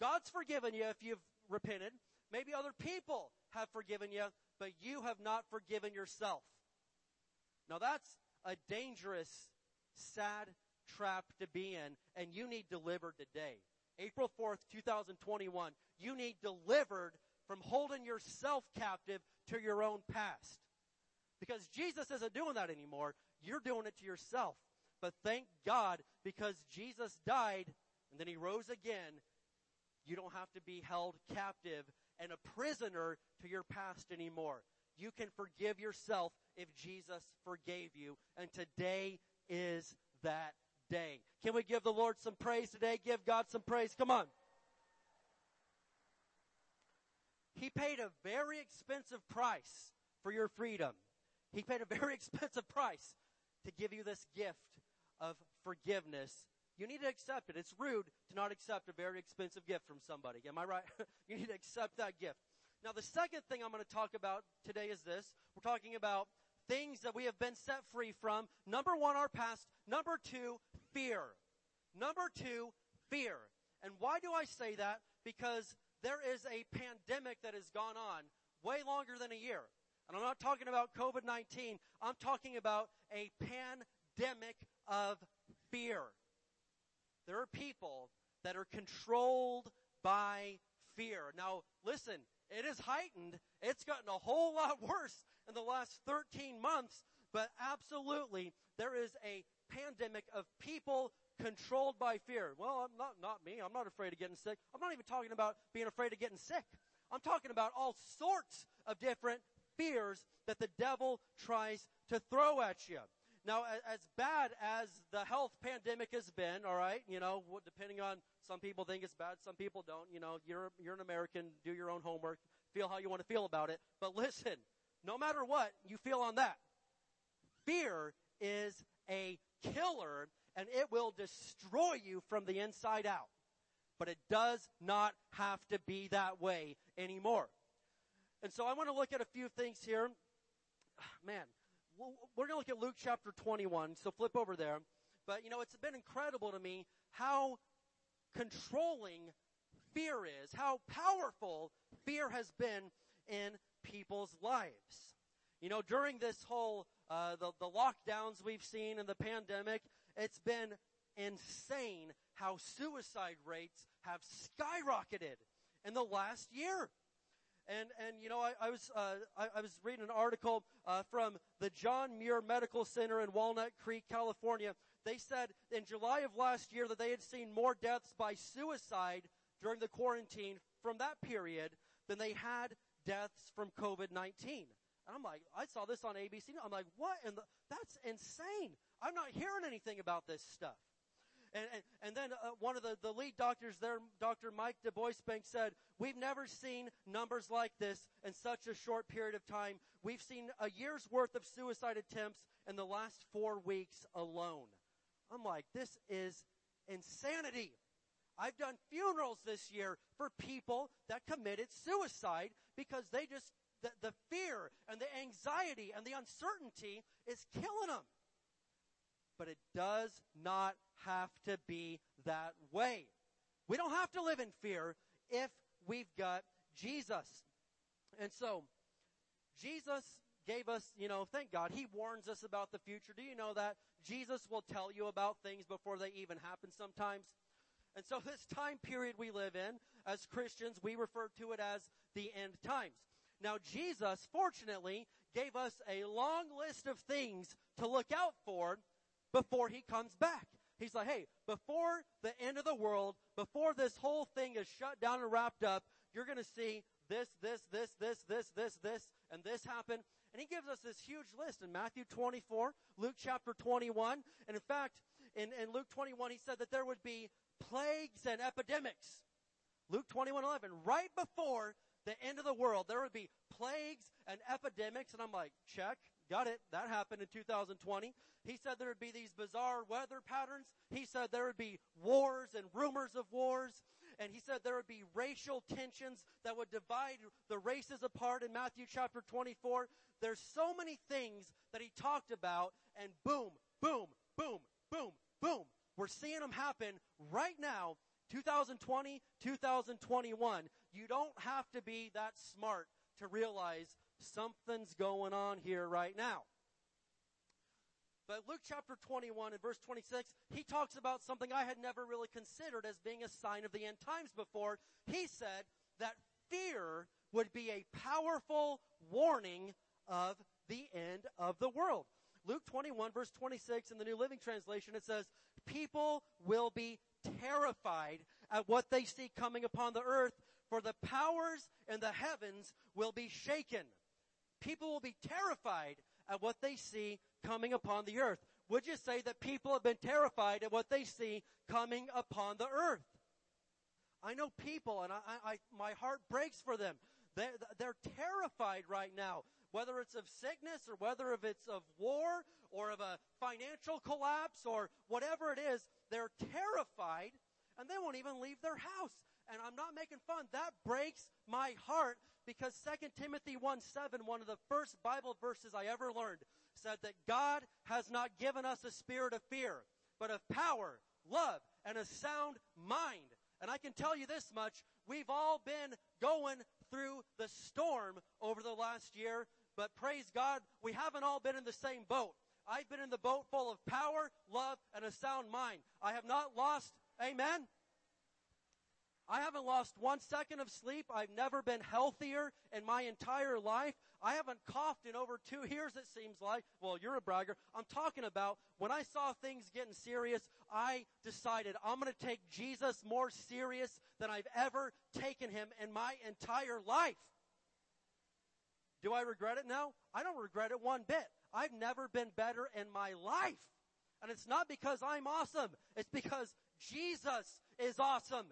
God's forgiven you if you've repented. Maybe other people have forgiven you, but you have not forgiven yourself. Now that's a dangerous, sad trap to be in, and you need delivered today. April 4th, 2021, you need delivered from holding yourself captive to your own past. Because Jesus isn't doing that anymore. You're doing it to yourself. But thank God, because Jesus died and then he rose again, you don't have to be held captive and a prisoner to your past anymore. You can forgive yourself if Jesus forgave you. And today is that day. Can we give the Lord some praise today? Give God some praise. Come on. He paid a very expensive price for your freedom. He paid a very expensive price to give you this gift of forgiveness. You need to accept it. It's rude to not accept a very expensive gift from somebody. Am I right? you need to accept that gift. Now, the second thing I'm going to talk about today is this. We're talking about things that we have been set free from. Number one, our past. Number two, fear. Number two, fear. And why do I say that? Because there is a pandemic that has gone on way longer than a year. And I'm not talking about COVID-19. I'm talking about a pandemic of fear. There are people that are controlled by fear. Now, listen, it is heightened. It's gotten a whole lot worse in the last 13 months, but absolutely there is a pandemic of people controlled by fear. Well, I'm not, not me. I'm not afraid of getting sick. I'm not even talking about being afraid of getting sick. I'm talking about all sorts of different fears that the devil tries to throw at you. Now, as bad as the health pandemic has been, all right, you know, depending on some people think it's bad, some people don't. You know, you're you're an American, do your own homework, feel how you want to feel about it. But listen, no matter what you feel on that, fear is a killer and it will destroy you from the inside out. But it does not have to be that way anymore. And so I want to look at a few things here. Man, we're going to look at Luke chapter 21, so flip over there. But you know, it's been incredible to me how controlling fear is, how powerful fear has been in people's lives. You know, during this whole, uh, the, the lockdowns we've seen and the pandemic, it's been insane how suicide rates have skyrocketed in the last year. And, and you know, I, I was, uh, I, I, was reading an article uh, from the John Muir Medical Center in Walnut Creek, California. They said in July of last year that they had seen more deaths by suicide during the quarantine from that period than they had deaths from COVID-19. And I'm like, I saw this on ABC. I'm like, what? And that's insane. I'm not hearing anything about this stuff. And, and, and then uh, one of the, the lead doctors there, Dr. Mike deBoisblanc said, we've never seen numbers like this in such a short period of time. We've seen a year's worth of suicide attempts in the last four weeks alone. I'm like, this is insanity. I've done funerals this year for people that committed suicide because they just, the, the fear and the anxiety and the uncertainty is killing them but it does not have to be that way. We don't have to live in fear if we've got Jesus. And so, Jesus gave us, you know, thank God, He warns us about the future. Do you know that? Jesus will tell you about things before they even happen sometimes. And so this time period we live in, as Christians, we refer to it as the end times. Now Jesus, fortunately, gave us a long list of things to look out for before he comes back. He's like, hey, before the end of the world, before this whole thing is shut down and wrapped up, you're going to see this, this, this, this, this, this, this, and this happen. And he gives us this huge list in Matthew 24, Luke chapter 21. And in fact, in, in Luke 21, he said that there would be plagues and epidemics. Luke 21, 11, right before the end of the world, there would be plagues and epidemics. And I'm like, check, got it. That happened in 2020. He said there would be these bizarre weather patterns. He said there would be wars and rumors of wars. And he said there would be racial tensions that would divide the races apart in Matthew chapter 24. There's so many things that he talked about and boom, boom, boom, boom, boom. We're seeing them happen right now, 2020, 2021. You don't have to be that smart to realize something's going on here right now. But Luke chapter 21 and verse 26, he talks about something I had never really considered as being a sign of the end times before. He said that fear would be a powerful warning of the end of the world. Luke 21 verse 26 in the New Living Translation, it says, people will be terrified at what they see coming upon the earth, for the powers in the heavens will be shaken. People will be terrified at what they see coming upon the earth. Would you say that people have been terrified at what they see coming upon the earth? I know people and I, I, my heart breaks for them. They're, they're terrified right now, whether it's of sickness or whether if it's of war or of a financial collapse or whatever it is. They're terrified and they won't even leave their house. And I'm not making fun. That breaks my heart because 2 Timothy 1 7, one of the first Bible verses I ever learned, said that God has not given us a spirit of fear, but of power, love, and a sound mind. And I can tell you this much, we've all been going through the storm over the last year, but praise God, we haven't all been in the same boat. I've been in the boat full of power, love, and a sound mind. I have not lost, amen? I haven't lost one second of sleep. I've never been healthier in my entire life. I haven't coughed in over two years, it seems like. Well, you're a bragger. I'm talking about when I saw things getting serious, I decided I'm going to take Jesus more serious than I've ever taken him in my entire life. Do I regret it now? I don't regret it one bit. I've never been better in my life. And it's not because I'm awesome. It's because Jesus is awesome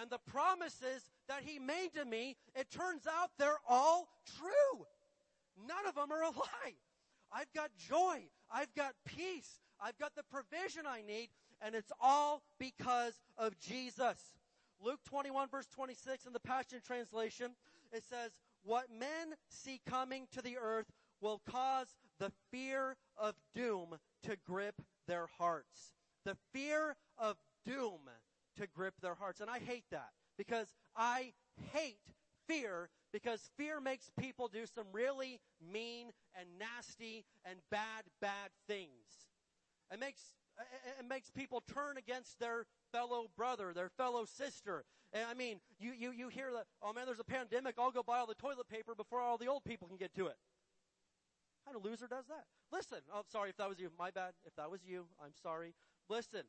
and the promises that he made to me, it turns out they're all true. None of them are a lie. I've got joy. I've got peace. I've got the provision I need, and it's all because of Jesus. Luke 21 verse 26 in the Passion Translation, it says, what men see coming to the earth will cause the fear of doom to grip their hearts. The fear of doom to grip their hearts. And I hate that because I hate fear because fear makes people do some really mean and nasty and bad, bad things. It makes, it makes people turn against their fellow brother, their fellow sister. And I mean, you, you, you hear that, oh man, there's a pandemic, I'll go buy all the toilet paper before all the old people can get to it. What kind of loser does that? Listen, oh, sorry if that was you. My bad. If that was you, I'm sorry. Listen.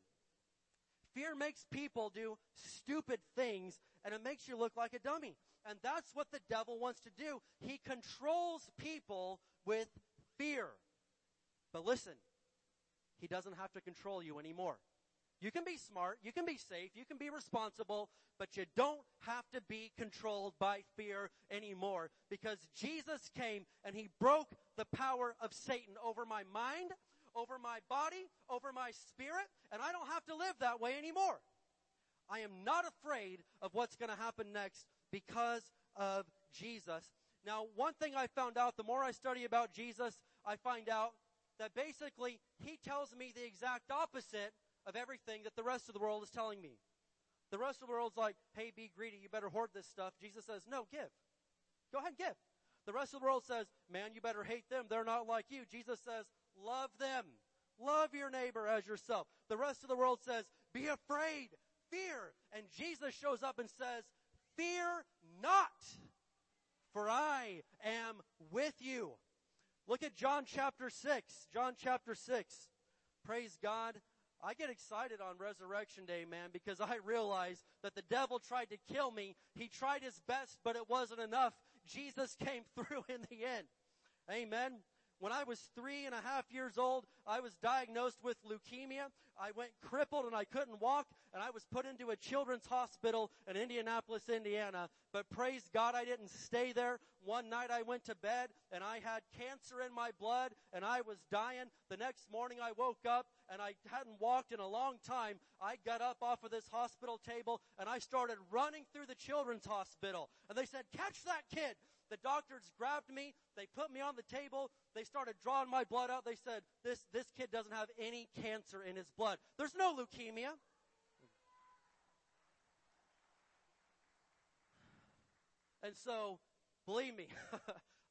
Fear makes people do stupid things and it makes you look like a dummy. And that's what the devil wants to do. He controls people with fear. But listen, he doesn't have to control you anymore. You can be smart, you can be safe, you can be responsible, but you don't have to be controlled by fear anymore because Jesus came and he broke the power of Satan over my mind, over my body, over my spirit, and I don't have to live that way anymore. I am not afraid of what's going to happen next because of Jesus. Now, one thing I found out, the more I study about Jesus, I find out that basically he tells me the exact opposite of everything that the rest of the world is telling me. The rest of the world's like, hey, be greedy, you better hoard this stuff. Jesus says, no, give. Go ahead and give. The rest of the world says, man, you better hate them, they're not like you. Jesus says, love them. Love your neighbor as yourself. The rest of the world says, be afraid, fear. And Jesus shows up and says, fear not, for I am with you. Look at John chapter 6. John chapter 6. Praise God. I get excited on resurrection day, man, because I realize that the devil tried to kill me. He tried his best, but it wasn't enough. Jesus came through in the end. Amen. When I was three and a half years old, I was diagnosed with leukemia. I went crippled and I couldn't walk and I was put into a children's hospital in Indianapolis, Indiana. But praise God, I didn't stay there. One night I went to bed and I had cancer in my blood and I was dying. The next morning I woke up and I hadn't walked in a long time. I got up off of this hospital table and I started running through the children's hospital. And they said, catch that kid. The doctors grabbed me. They put me on the table. They started drawing my blood out. They said, this, this kid doesn't have any cancer in his blood. There's no leukemia. And so, believe me,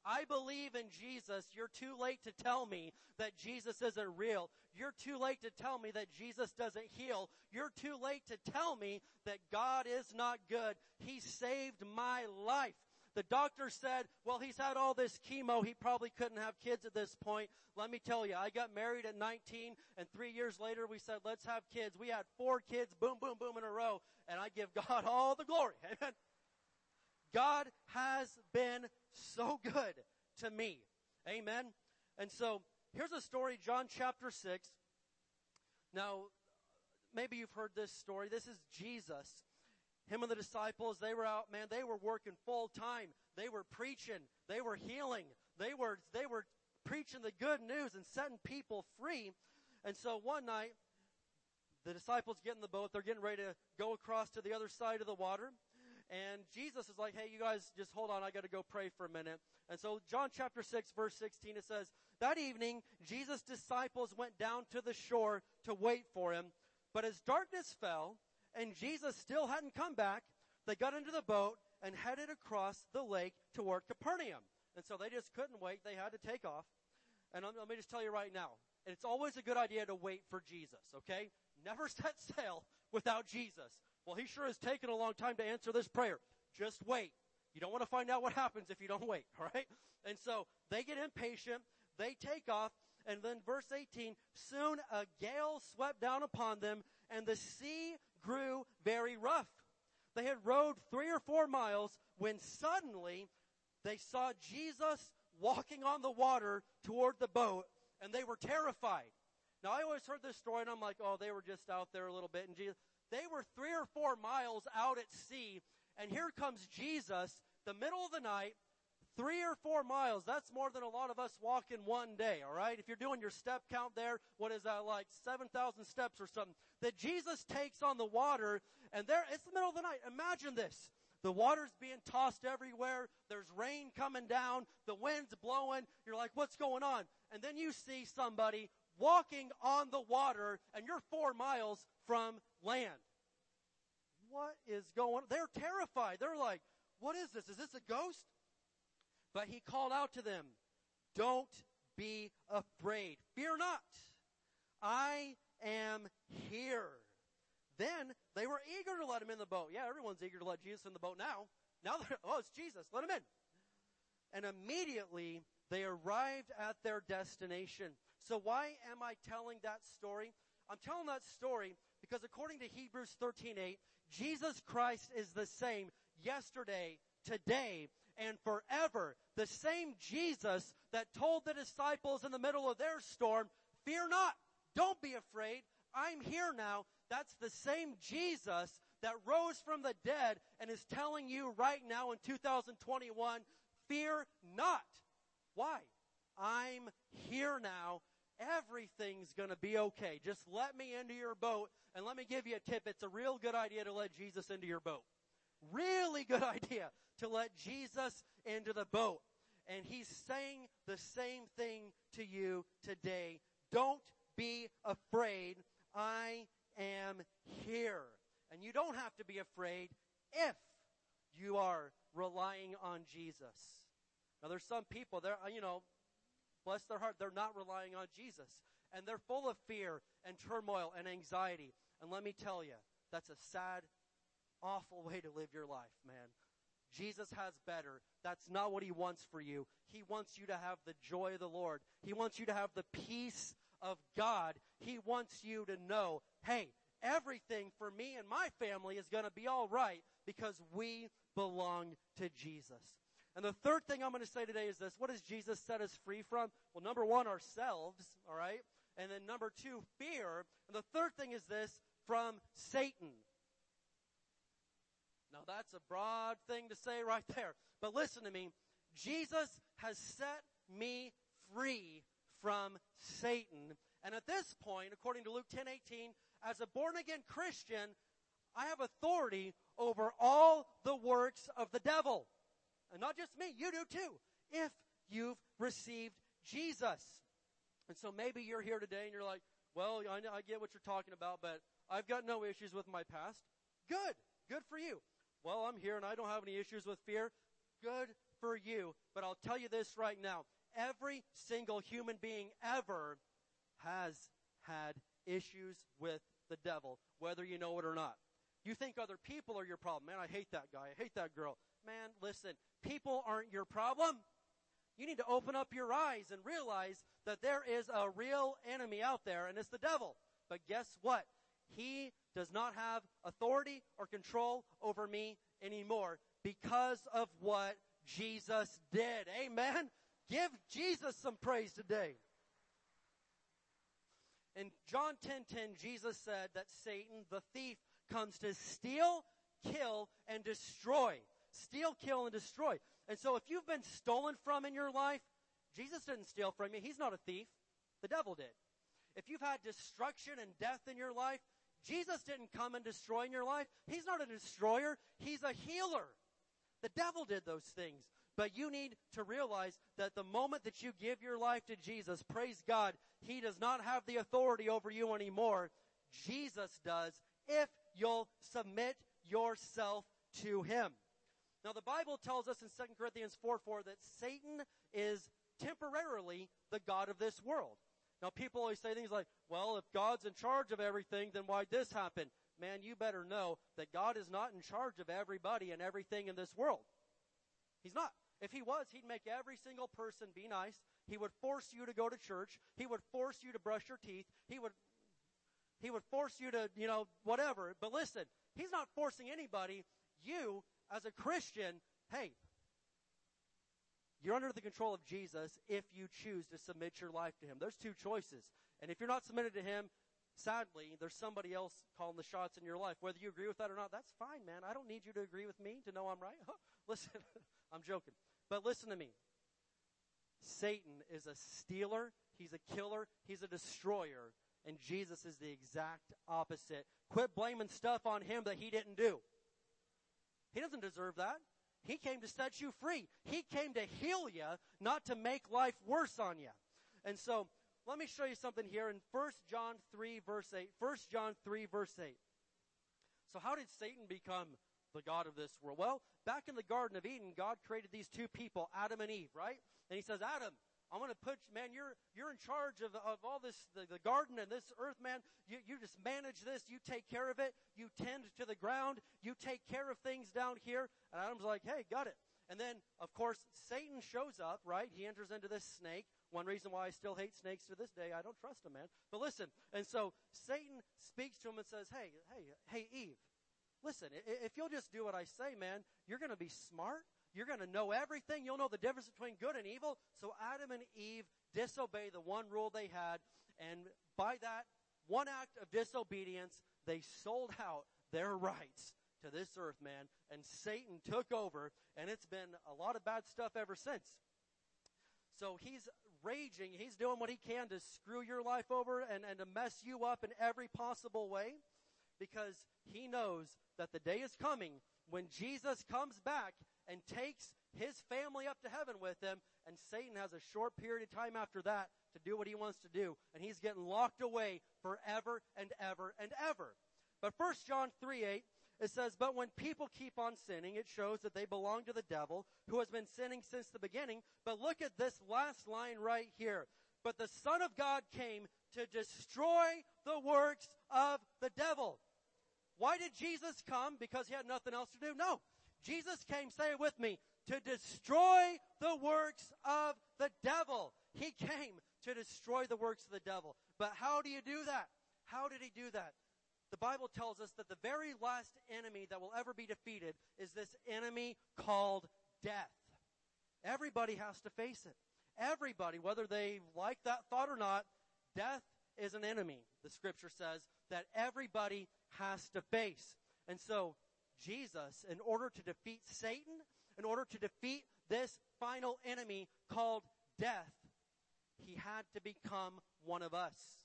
I believe in Jesus. You're too late to tell me that Jesus isn't real. You're too late to tell me that Jesus doesn't heal. You're too late to tell me that God is not good. He saved my life. The doctor said, well, he's had all this chemo. He probably couldn't have kids at this point. Let me tell you, I got married at 19 and three years later we said, let's have kids. We had four kids, boom, boom, boom in a row. And I give God all the glory. Amen. God has been so good to me. Amen. And so here's a story, John chapter 6. Now, maybe you've heard this story. This is Jesus. Him and the disciples, they were out, man, they were working full time. They were preaching. They were healing. They were, they were preaching the good news and setting people free. And so one night, the disciples get in the boat. They're getting ready to go across to the other side of the water. And Jesus is like, hey, you guys just hold on. I got to go pray for a minute. And so John chapter 6 verse 16, it says, that evening, Jesus' disciples went down to the shore to wait for him. But as darkness fell and Jesus still hadn't come back, they got into the boat and headed across the lake toward Capernaum. And so they just couldn't wait. They had to take off. And let me just tell you right now, it's always a good idea to wait for Jesus, okay? Never set sail without Jesus. Well, he sure has taken a long time to answer this prayer. Just wait. You don't want to find out what happens if you don't wait, alright? And so they get impatient, they take off, and then verse 18, soon a gale swept down upon them, and the sea grew very rough. They had rowed three or four miles when suddenly they saw Jesus walking on the water toward the boat, and they were terrified. Now I always heard this story and I'm like, oh, they were just out there a little bit and Jesus, they were three or four miles out at sea, and here comes Jesus, the middle of the night, three or four miles. That's more than a lot of us walk in one day, alright? If you're doing your step count there, what is that like? 7,000 steps or something. That Jesus takes on the water, and there, it's the middle of the night. Imagine this. The water's being tossed everywhere. There's rain coming down. The wind's blowing. You're like, what's going on? And then you see somebody walking on the water and you're four miles from land. what is going on? They're terrified. They're like, what is this? Is this a ghost? But he called out to them, don't be afraid. Fear not. I am here. Then they were eager to let him in the boat. Yeah, everyone's eager to let Jesus in the boat now. Now oh, it's Jesus. Let him in. And immediately they arrived at their destination. So why am I telling that story? I'm telling that story because according to Hebrews 13:8, Jesus Christ is the same yesterday, today, and forever. The same Jesus that told the disciples in the middle of their storm, fear not, don't be afraid, I'm here now. That's the same Jesus that rose from the dead and is telling you right now in 2021, fear not. Why? I'm here now. Everything's gonna be okay. Just let me into your boat and let me give you a tip. It's a real good idea to let Jesus into your boat. Really good idea to let Jesus into the boat. And he's saying the same thing to you today. Don't be afraid. I am here. And you don't have to be afraid if you are relying on Jesus. Now there's some people there, you know, bless their heart, they're not relying on Jesus. And they're full of fear and turmoil and anxiety. And let me tell you, that's a sad, awful way to live your life, man. Jesus has better. That's not what he wants for you. He wants you to have the joy of the Lord. He wants you to have the peace of God. He wants you to know, hey, everything for me and my family is going to be all right because we belong to Jesus. And the third thing I'm going to say today is this. What does Jesus set us free from? Well, number one, ourselves, all right? And then number two, fear. And the third thing is this, from Satan. Now that's a broad thing to say right there. But listen to me. Jesus has set me free from Satan. And at this point, according to Luke 10:18, as a born again Christian, I have authority over all the works of the devil. And not just me, you do too, if you've received Jesus. And so maybe you're here today and you're like, well, I, I get what you're talking about, but I've got no issues with my past. Good. Good for you. Well, I'm here and I don't have any issues with fear. Good for you. But I'll tell you this right now. Every single human being ever has had issues with the devil, whether you know it or not. You think other people are your problem. Man, I hate that guy. I hate that girl. Man, listen, people aren't your problem. You need to open up your eyes and realize that there is a real enemy out there, and it's the devil. But guess what? He does not have authority or control over me anymore because of what Jesus did. Amen. Give Jesus some praise today. In John 10:10 Jesus said that Satan the thief comes to steal, kill and destroy. Steal, kill and destroy. And so if you've been stolen from in your life, Jesus didn't steal from you. He's not a thief. The devil did. If you've had destruction and death in your life, Jesus didn't come and destroy in your life. He's not a destroyer. He's a healer. The devil did those things. But you need to realize that the moment that you give your life to Jesus, praise God, He does not have the authority over you anymore. Jesus does if you'll submit yourself to Him. Now the Bible tells us in 2 Corinthians 4 4 that Satan is temporarily the God of this world. Now people always say things like, well, if God's in charge of everything, then why'd this happen? Man, you better know that God is not in charge of everybody and everything in this world. He's not. If he was, he'd make every single person be nice. He would force you to go to church. He would force you to brush your teeth. He would, he would force you to, you know, whatever. But listen, he's not forcing anybody. You, as a Christian, hey, you're under the control of Jesus if you choose to submit your life to Him. There's two choices. And if you're not submitted to Him, sadly, there's somebody else calling the shots in your life. Whether you agree with that or not, that's fine, man. I don't need you to agree with me to know I'm right. listen, I'm joking. But listen to me. Satan is a stealer, he's a killer, he's a destroyer, and Jesus is the exact opposite. Quit blaming stuff on him that he didn't do. He doesn't deserve that. He came to set you free. He came to heal you, not to make life worse on you. And so, let me show you something here in 1 John 3 verse 8. 1 John 3 verse 8. So how did Satan become the God of this world? Well, back in the Garden of Eden, God created these two people, Adam and Eve, right? And he says, Adam, I'm going to put, man, you're, you're in charge of, of all this, the, the garden and this earth, man. You, you just manage this. You take care of it. You tend to the ground. You take care of things down here. And Adam's like, hey, got it. And then, of course, Satan shows up, right? He enters into this snake. One reason why I still hate snakes to this day, I don't trust them, man. But listen, and so Satan speaks to him and says, hey, hey, hey, Eve, listen, if you'll just do what I say, man, you're gonna be smart. You're going to know everything. You'll know the difference between good and evil. So Adam and Eve disobey the one rule they had. And by that one act of disobedience, they sold out their rights to this earth, man. And Satan took over. And it's been a lot of bad stuff ever since. So he's raging. He's doing what he can to screw your life over and, and to mess you up in every possible way because he knows that the day is coming when Jesus comes back and takes his family up to heaven with him, and Satan has a short period of time after that to do what he wants to do, and he's getting locked away forever and ever and ever. But 1 John 3 8, it says, But when people keep on sinning, it shows that they belong to the devil, who has been sinning since the beginning. But look at this last line right here. But the Son of God came to destroy the works of the devil. Why did Jesus come? Because he had nothing else to do? No. Jesus came, say it with me, to destroy the works of the devil. He came to destroy the works of the devil. But how do you do that? How did he do that? The Bible tells us that the very last enemy that will ever be defeated is this enemy called death. Everybody has to face it. Everybody, whether they like that thought or not, death is an enemy. The scripture says that everybody has to face. And so Jesus, in order to defeat Satan, in order to defeat this final enemy called death, he had to become one of us.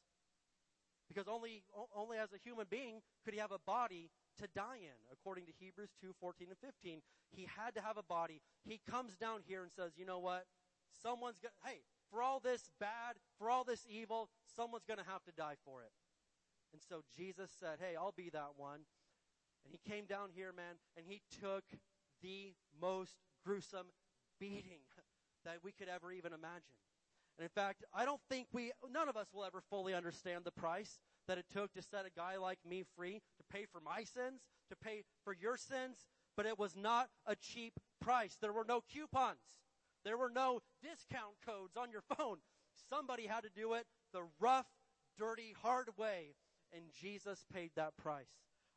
Because only, only as a human being could he have a body to die in, according to Hebrews 2, 14 and 15. He had to have a body. He comes down here and says, you know what? Someone's going hey, for all this bad, for all this evil, someone's gonna have to die for it. And so Jesus said, hey, I'll be that one. And he came down here, man, and he took the most gruesome beating that we could ever even imagine. And in fact, I don't think we, none of us will ever fully understand the price that it took to set a guy like me free, to pay for my sins, to pay for your sins, but it was not a cheap price. There were no coupons. There were no discount codes on your phone. Somebody had to do it the rough, dirty, hard way, and Jesus paid that price.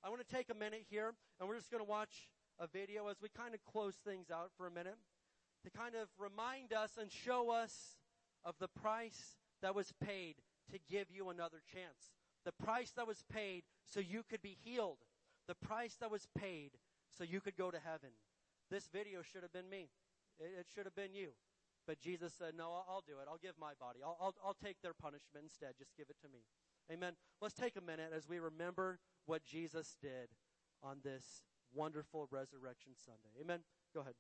I want to take a minute here, and we're just going to watch a video as we kind of close things out for a minute to kind of remind us and show us of the price that was paid to give you another chance. The price that was paid so you could be healed. The price that was paid so you could go to heaven. This video should have been me. It, it should have been you. But Jesus said, no, I'll, I'll do it. I'll give my body. I'll, I'll, I'll take their punishment instead. Just give it to me. Amen. Let's take a minute as we remember what Jesus did on this wonderful Resurrection Sunday. Amen. Go ahead.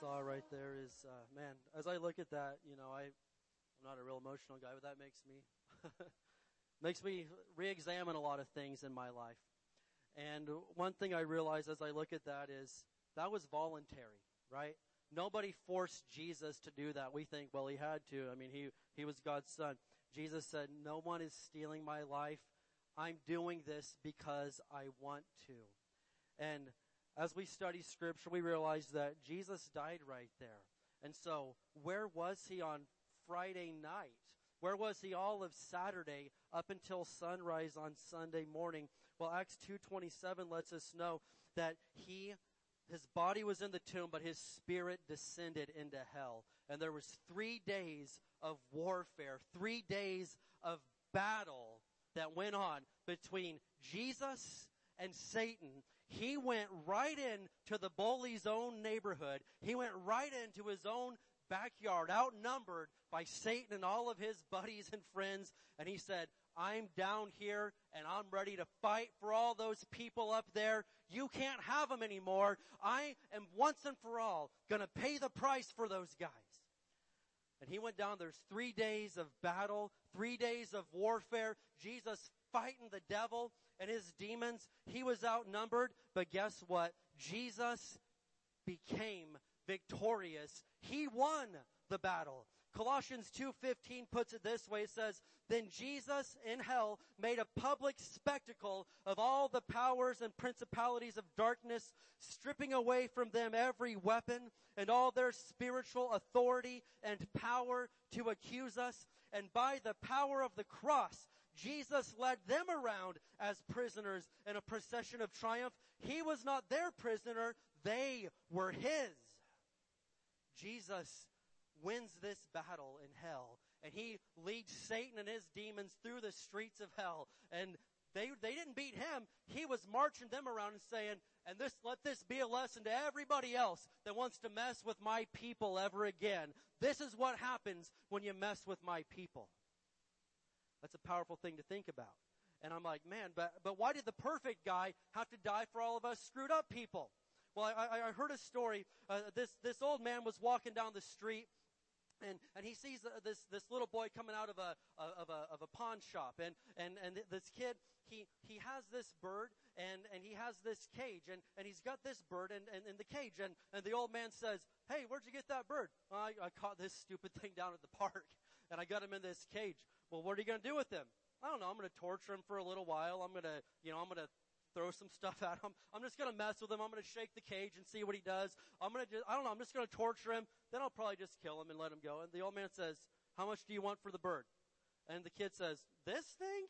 Saw right there is, uh, man, as I look at that, you know, I, I'm not a real emotional guy, but that makes me, makes me re-examine a lot of things in my life. And one thing I realize as I look at that is that was voluntary, right? Nobody forced Jesus to do that. We think, well, he had to. I mean, he, he was God's son. Jesus said, no one is stealing my life. I'm doing this because I want to. And as we study scripture, we realize that Jesus died right there. And so, where was he on Friday night? Where was he all of Saturday up until sunrise on Sunday morning? Well, Acts 2:27 lets us know that he his body was in the tomb, but his spirit descended into hell. And there was 3 days of warfare, 3 days of battle that went on between Jesus and Satan he went right into the bully's own neighborhood. He went right into his own backyard, outnumbered by Satan and all of his buddies and friends. And he said, I'm down here and I'm ready to fight for all those people up there. You can't have them anymore. I am once and for all gonna pay the price for those guys. And he went down, there's three days of battle, three days of warfare. Jesus fighting the devil and his demons. He was outnumbered, but guess what? Jesus became victorious. He won the battle. Colossians 2:15 puts it this way it says then Jesus in hell made a public spectacle of all the powers and principalities of darkness stripping away from them every weapon and all their spiritual authority and power to accuse us and by the power of the cross Jesus led them around as prisoners in a procession of triumph. He was not their prisoner, they were his. Jesus wins this battle in hell and he leads Satan and his demons through the streets of hell and they, they didn't beat him. He was marching them around and saying, and this, let this be a lesson to everybody else that wants to mess with my people ever again. This is what happens when you mess with my people. That's a powerful thing to think about. And I'm like, man, but, but why did the perfect guy have to die for all of us screwed up people? Well, I, I heard a story. Uh, this, this old man was walking down the street and, and he sees uh, this, this little boy coming out of a, of a, of a pawn shop. And, and, and this kid, he, he has this bird and, and he has this cage and, and he's got this bird in, in, in the cage. And, and the old man says, Hey, where'd you get that bird? Well, I, I caught this stupid thing down at the park and I got him in this cage. Well, what are you going to do with him? I don't know. I'm going to torture him for a little while. I'm going to, you know, I'm going to throw some stuff at him. I'm just going to mess with him. I'm going to shake the cage and see what he does. I'm going to just, I don't know. I'm just going to torture him. Then I'll probably just kill him and let him go. And the old man says, how much do you want for the bird? And the kid says, this thing?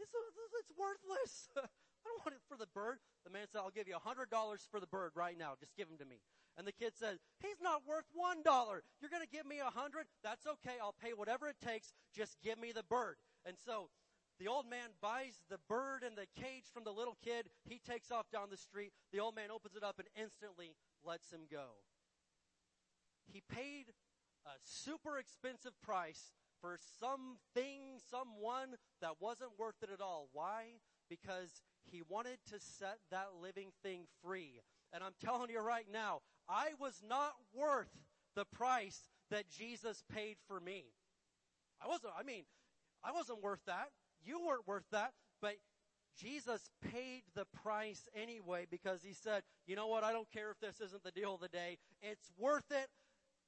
It's, it's worthless. I don't want it for the bird. The man said, I'll give you a hundred dollars for the bird right now. Just give him to me. And the kid says, he's not worth one dollar. You're going to give me a hundred? That's okay. I'll pay whatever it takes. Just give me the bird. And so the old man buys the bird and the cage from the little kid. He takes off down the street. The old man opens it up and instantly lets him go. He paid a super expensive price for something, someone that wasn't worth it at all. Why? Because he wanted to set that living thing free. And I'm telling you right now, I was not worth the price that Jesus paid for me. I wasn't, I mean, I wasn't worth that. You weren't worth that. But Jesus paid the price anyway because he said, you know what? I don't care if this isn't the deal of the day. It's worth it.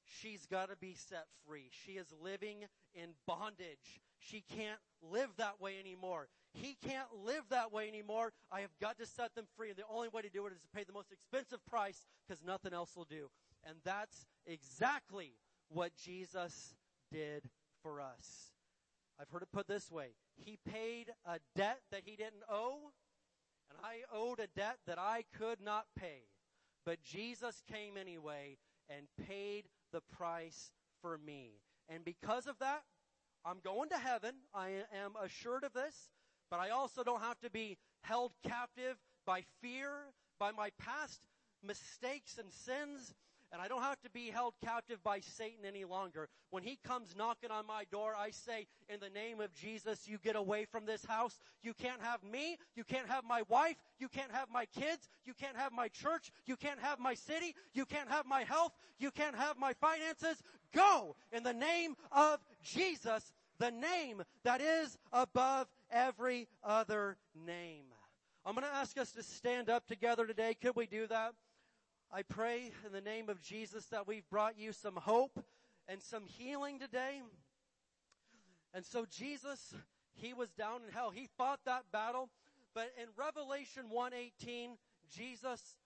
She's got to be set free. She is living in bondage. She can't live that way anymore. He can't live that way anymore. I have got to set them free. And the only way to do it is to pay the most expensive price because nothing else will do. And that's exactly what Jesus did for us. I've heard it put this way. He paid a debt that he didn't owe, and I owed a debt that I could not pay. But Jesus came anyway and paid the price for me. And because of that, I'm going to heaven. I am assured of this, but I also don't have to be held captive by fear, by my past mistakes and sins. And I don't have to be held captive by Satan any longer. When he comes knocking on my door, I say, in the name of Jesus, you get away from this house. You can't have me. You can't have my wife. You can't have my kids. You can't have my church. You can't have my city. You can't have my health. You can't have my finances. Go in the name of Jesus, the name that is above every other name. I'm going to ask us to stand up together today. Could we do that? I pray in the name of Jesus that we've brought you some hope and some healing today. And so Jesus, he was down in hell. He fought that battle. But in Revelation 1:18, Jesus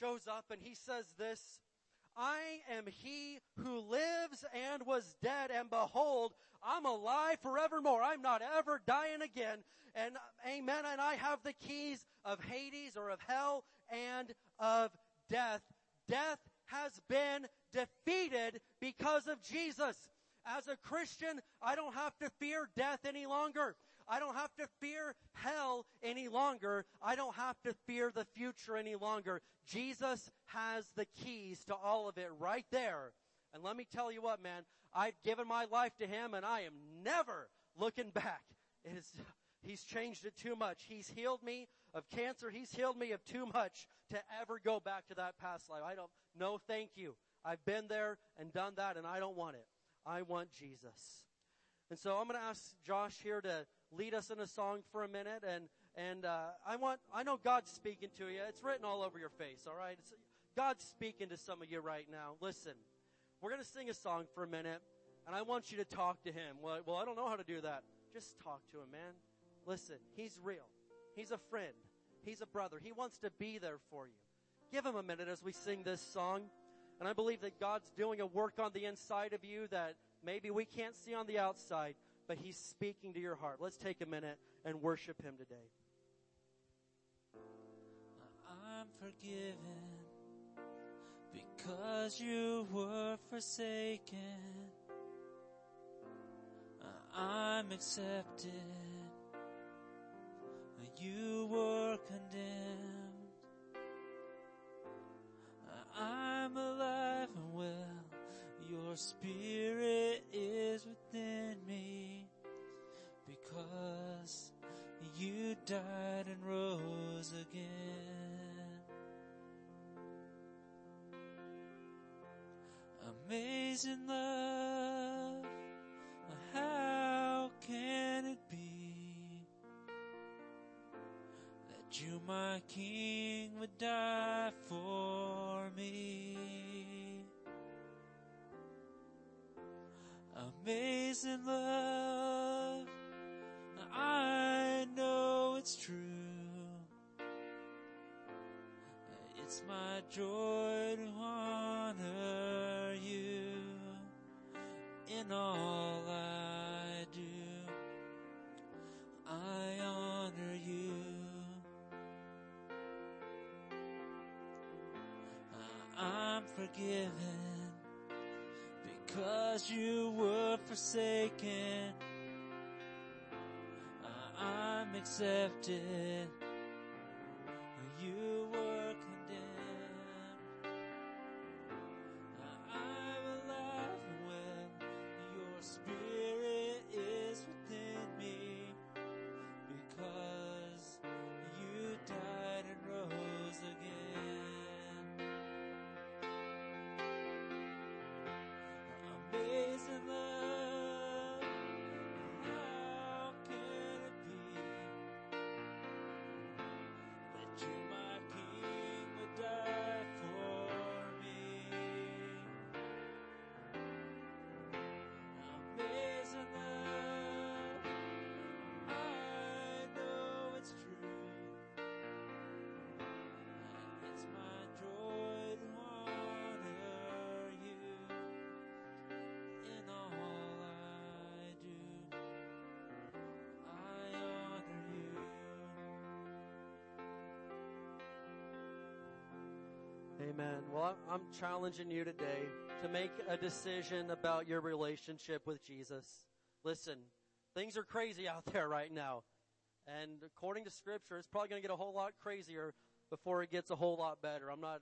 shows up and he says this, I am he who lives and was dead and behold, I'm alive forevermore. I'm not ever dying again. And amen. And I have the keys of Hades or of hell and of death. Death has been defeated because of Jesus. As a Christian, I don't have to fear death any longer. I don't have to fear hell any longer. I don't have to fear the future any longer. Jesus has the keys to all of it right there. And let me tell you what, man, I've given my life to Him and I am never looking back. It is, he's changed it too much. He's healed me of cancer. He's healed me of too much to ever go back to that past life. I don't, no thank you. I've been there and done that and I don't want it. I want Jesus. And so I'm going to ask Josh here to lead us in a song for a minute and and uh, I want I know God's speaking to you. It's written all over your face, all right? It's, God's speaking to some of you right now. Listen. We're going to sing a song for a minute and I want you to talk to him. Well, well, I don't know how to do that. Just talk to him, man. Listen, he's real. He's a friend. He's a brother. He wants to be there for you. Give him a minute as we sing this song. And I believe that God's doing a work on the inside of you that maybe we can't see on the outside, but he's speaking to your heart. Let's take a minute and worship him today. I'm forgiven because you were forsaken. I'm accepted. You were condemned. I'm alive and well. Your spirit is within me because you died and rose again. Amazing love, how can it be that you, my King, would die for me? Amazing love, I know it's true. It's my joy to honor you in all I do. I honor you. I'm forgiven because you were forsaken. I'm accepted. Amen. Well, I'm- I'm challenging you today to make a decision about your relationship with Jesus. Listen, things are crazy out there right now. And according to scripture, it's probably going to get a whole lot crazier before it gets a whole lot better. I'm not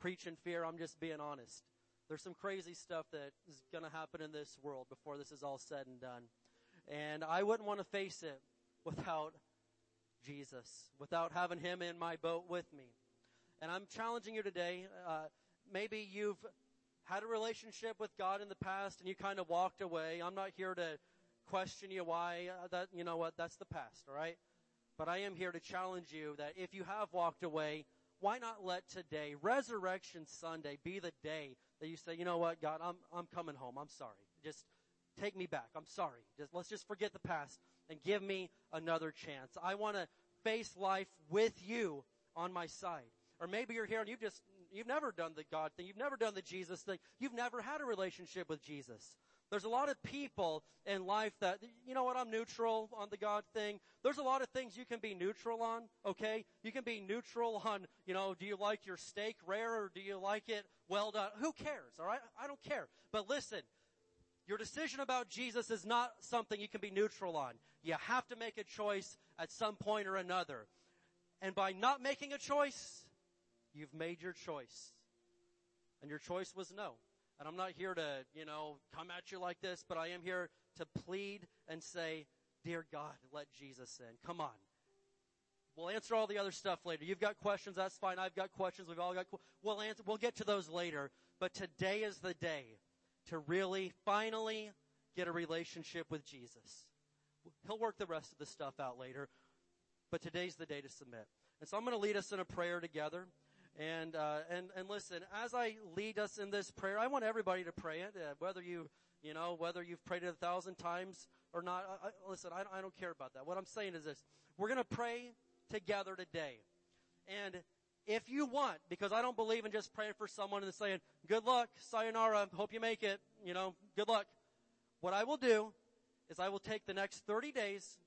preaching fear. I'm just being honest. There's some crazy stuff that is going to happen in this world before this is all said and done. And I wouldn't want to face it without Jesus, without having him in my boat with me. And I'm challenging you today. Uh, maybe you've had a relationship with God in the past and you kind of walked away. I'm not here to question you why uh, that, you know what, that's the past, all right? But I am here to challenge you that if you have walked away, why not let today, Resurrection Sunday, be the day that you say, you know what, God, I'm, I'm coming home. I'm sorry. Just take me back. I'm sorry. Just, let's just forget the past and give me another chance. I want to face life with you on my side. Or maybe you're here and you've just, you've never done the God thing. You've never done the Jesus thing. You've never had a relationship with Jesus. There's a lot of people in life that, you know what, I'm neutral on the God thing. There's a lot of things you can be neutral on, okay? You can be neutral on, you know, do you like your steak rare or do you like it well done? Who cares, alright? I don't care. But listen, your decision about Jesus is not something you can be neutral on. You have to make a choice at some point or another. And by not making a choice, you've made your choice. And your choice was no. And I'm not here to, you know, come at you like this, but I am here to plead and say, Dear God, let Jesus in. Come on. We'll answer all the other stuff later. You've got questions, that's fine. I've got questions. We've all got. We'll answer. We'll get to those later. But today is the day to really, finally, get a relationship with Jesus. He'll work the rest of the stuff out later, but today's the day to submit. And so I'm going to lead us in a prayer together. And, uh, and, and listen, as I lead us in this prayer, I want everybody to pray it, uh, whether you, you know, whether you've prayed it a thousand times or not. I, I, listen, I, I don't care about that. What I'm saying is this. We're gonna pray together today. And if you want, because I don't believe in just praying for someone and saying, good luck, sayonara, hope you make it, you know, good luck. What I will do is I will take the next 30 days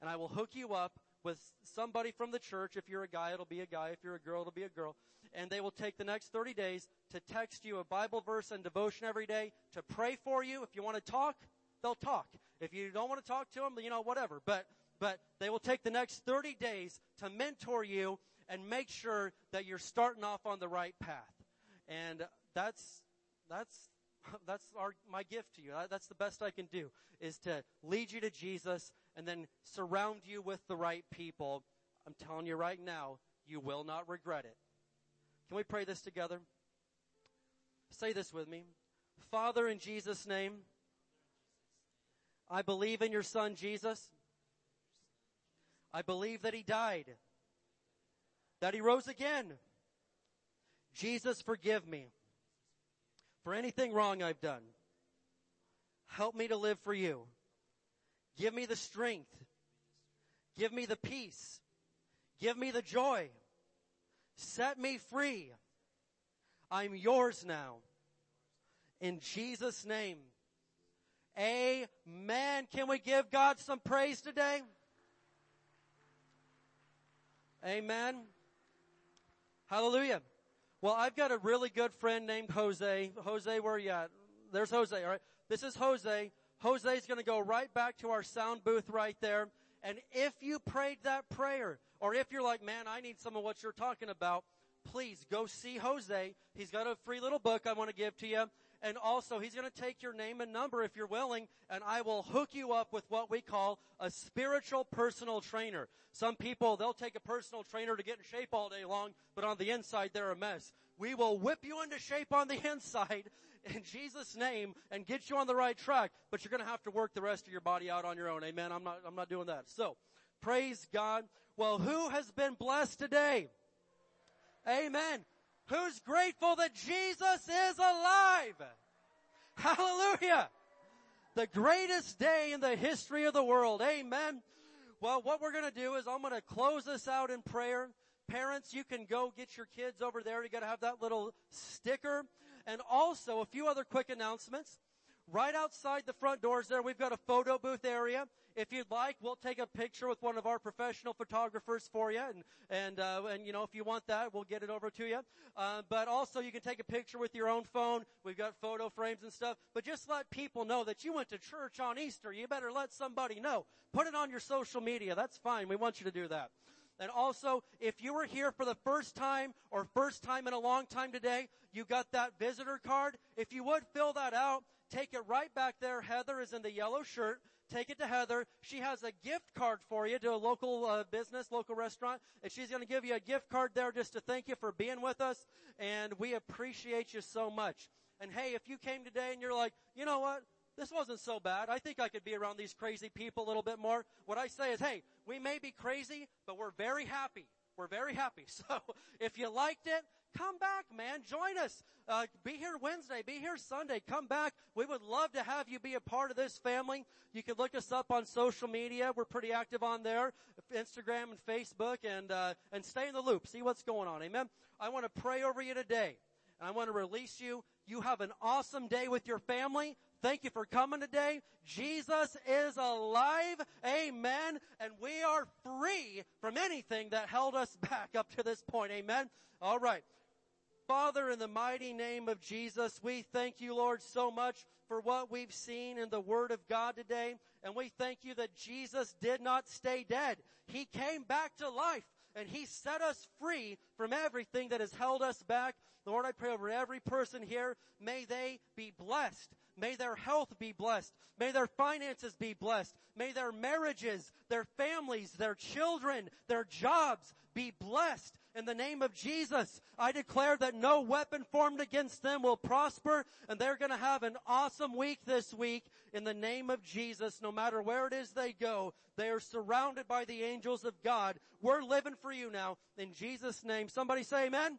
and I will hook you up with somebody from the church. If you're a guy, it'll be a guy. If you're a girl, it'll be a girl. And they will take the next 30 days to text you a Bible verse and devotion every day, to pray for you. If you want to talk, they'll talk. If you don't want to talk to them, you know, whatever. But, but they will take the next 30 days to mentor you and make sure that you're starting off on the right path. And that's, that's, that's our, my gift to you. That's the best I can do is to lead you to Jesus and then surround you with the right people, I'm telling you right now, you will not regret it. Can we pray this together? Say this with me. Father, in Jesus' name, I believe in your son Jesus. I believe that he died, that he rose again. Jesus, forgive me for anything wrong I've done. Help me to live for you. Give me the strength. Give me the peace. Give me the joy. Set me free. I'm yours now. In Jesus' name. Amen. Can we give God some praise today? Amen. Hallelujah. Well, I've got a really good friend named Jose. Jose, where are you at? There's Jose, alright? This is Jose. Jose's gonna go right back to our sound booth right there. And if you prayed that prayer, or if you're like, man, I need some of what you're talking about, please go see Jose. He's got a free little book I want to give to you. And also, he's going to take your name and number if you're willing, and I will hook you up with what we call a spiritual personal trainer. Some people, they'll take a personal trainer to get in shape all day long, but on the inside, they're a mess. We will whip you into shape on the inside in Jesus' name and get you on the right track, but you're going to have to work the rest of your body out on your own. Amen. I'm not, I'm not doing that. So, praise God. Well, who has been blessed today? Amen. Who's grateful that Jesus is alive? Hallelujah. The greatest day in the history of the world. Amen. Well, what we're going to do is I'm going to close this out in prayer. Parents, you can go get your kids over there. You got to have that little sticker. And also a few other quick announcements. Right outside the front doors there, we've got a photo booth area. If you'd like, we'll take a picture with one of our professional photographers for you, and and uh, and you know if you want that, we'll get it over to you. Uh, but also, you can take a picture with your own phone. We've got photo frames and stuff. But just let people know that you went to church on Easter. You better let somebody know. Put it on your social media. That's fine. We want you to do that. And also, if you were here for the first time or first time in a long time today, you got that visitor card. If you would fill that out, take it right back there. Heather is in the yellow shirt. Take it to Heather. She has a gift card for you to a local uh, business, local restaurant, and she's going to give you a gift card there just to thank you for being with us. And we appreciate you so much. And hey, if you came today and you're like, you know what? This wasn't so bad. I think I could be around these crazy people a little bit more. What I say is, hey, we may be crazy, but we're very happy. We're very happy. So if you liked it, come back, man. Join us. Uh, be here Wednesday. Be here Sunday. Come back. We would love to have you be a part of this family. You can look us up on social media. We're pretty active on there, Instagram and Facebook, and uh, and stay in the loop. See what's going on. Amen. I want to pray over you today. and I want to release you. You have an awesome day with your family. Thank you for coming today. Jesus is alive. Amen. And we are free from anything that held us back up to this point. Amen. All right. Father, in the mighty name of Jesus, we thank you, Lord, so much for what we've seen in the Word of God today. And we thank you that Jesus did not stay dead. He came back to life and He set us free from everything that has held us back. Lord, I pray over every person here. May they be blessed. May their health be blessed. May their finances be blessed. May their marriages, their families, their children, their jobs be blessed. In the name of Jesus, I declare that no weapon formed against them will prosper and they're going to have an awesome week this week in the name of Jesus. No matter where it is they go, they are surrounded by the angels of God. We're living for you now in Jesus name. Somebody say amen.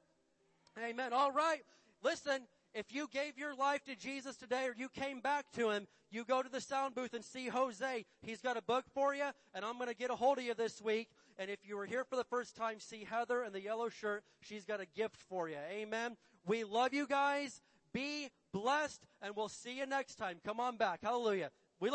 Amen. All right. Listen, if you gave your life to Jesus today or you came back to Him, you go to the sound booth and see Jose. He's got a book for you and I'm going to get a hold of you this week. And if you were here for the first time, see Heather in the yellow shirt. She's got a gift for you. Amen. We love you guys. Be blessed and we'll see you next time. Come on back. Hallelujah.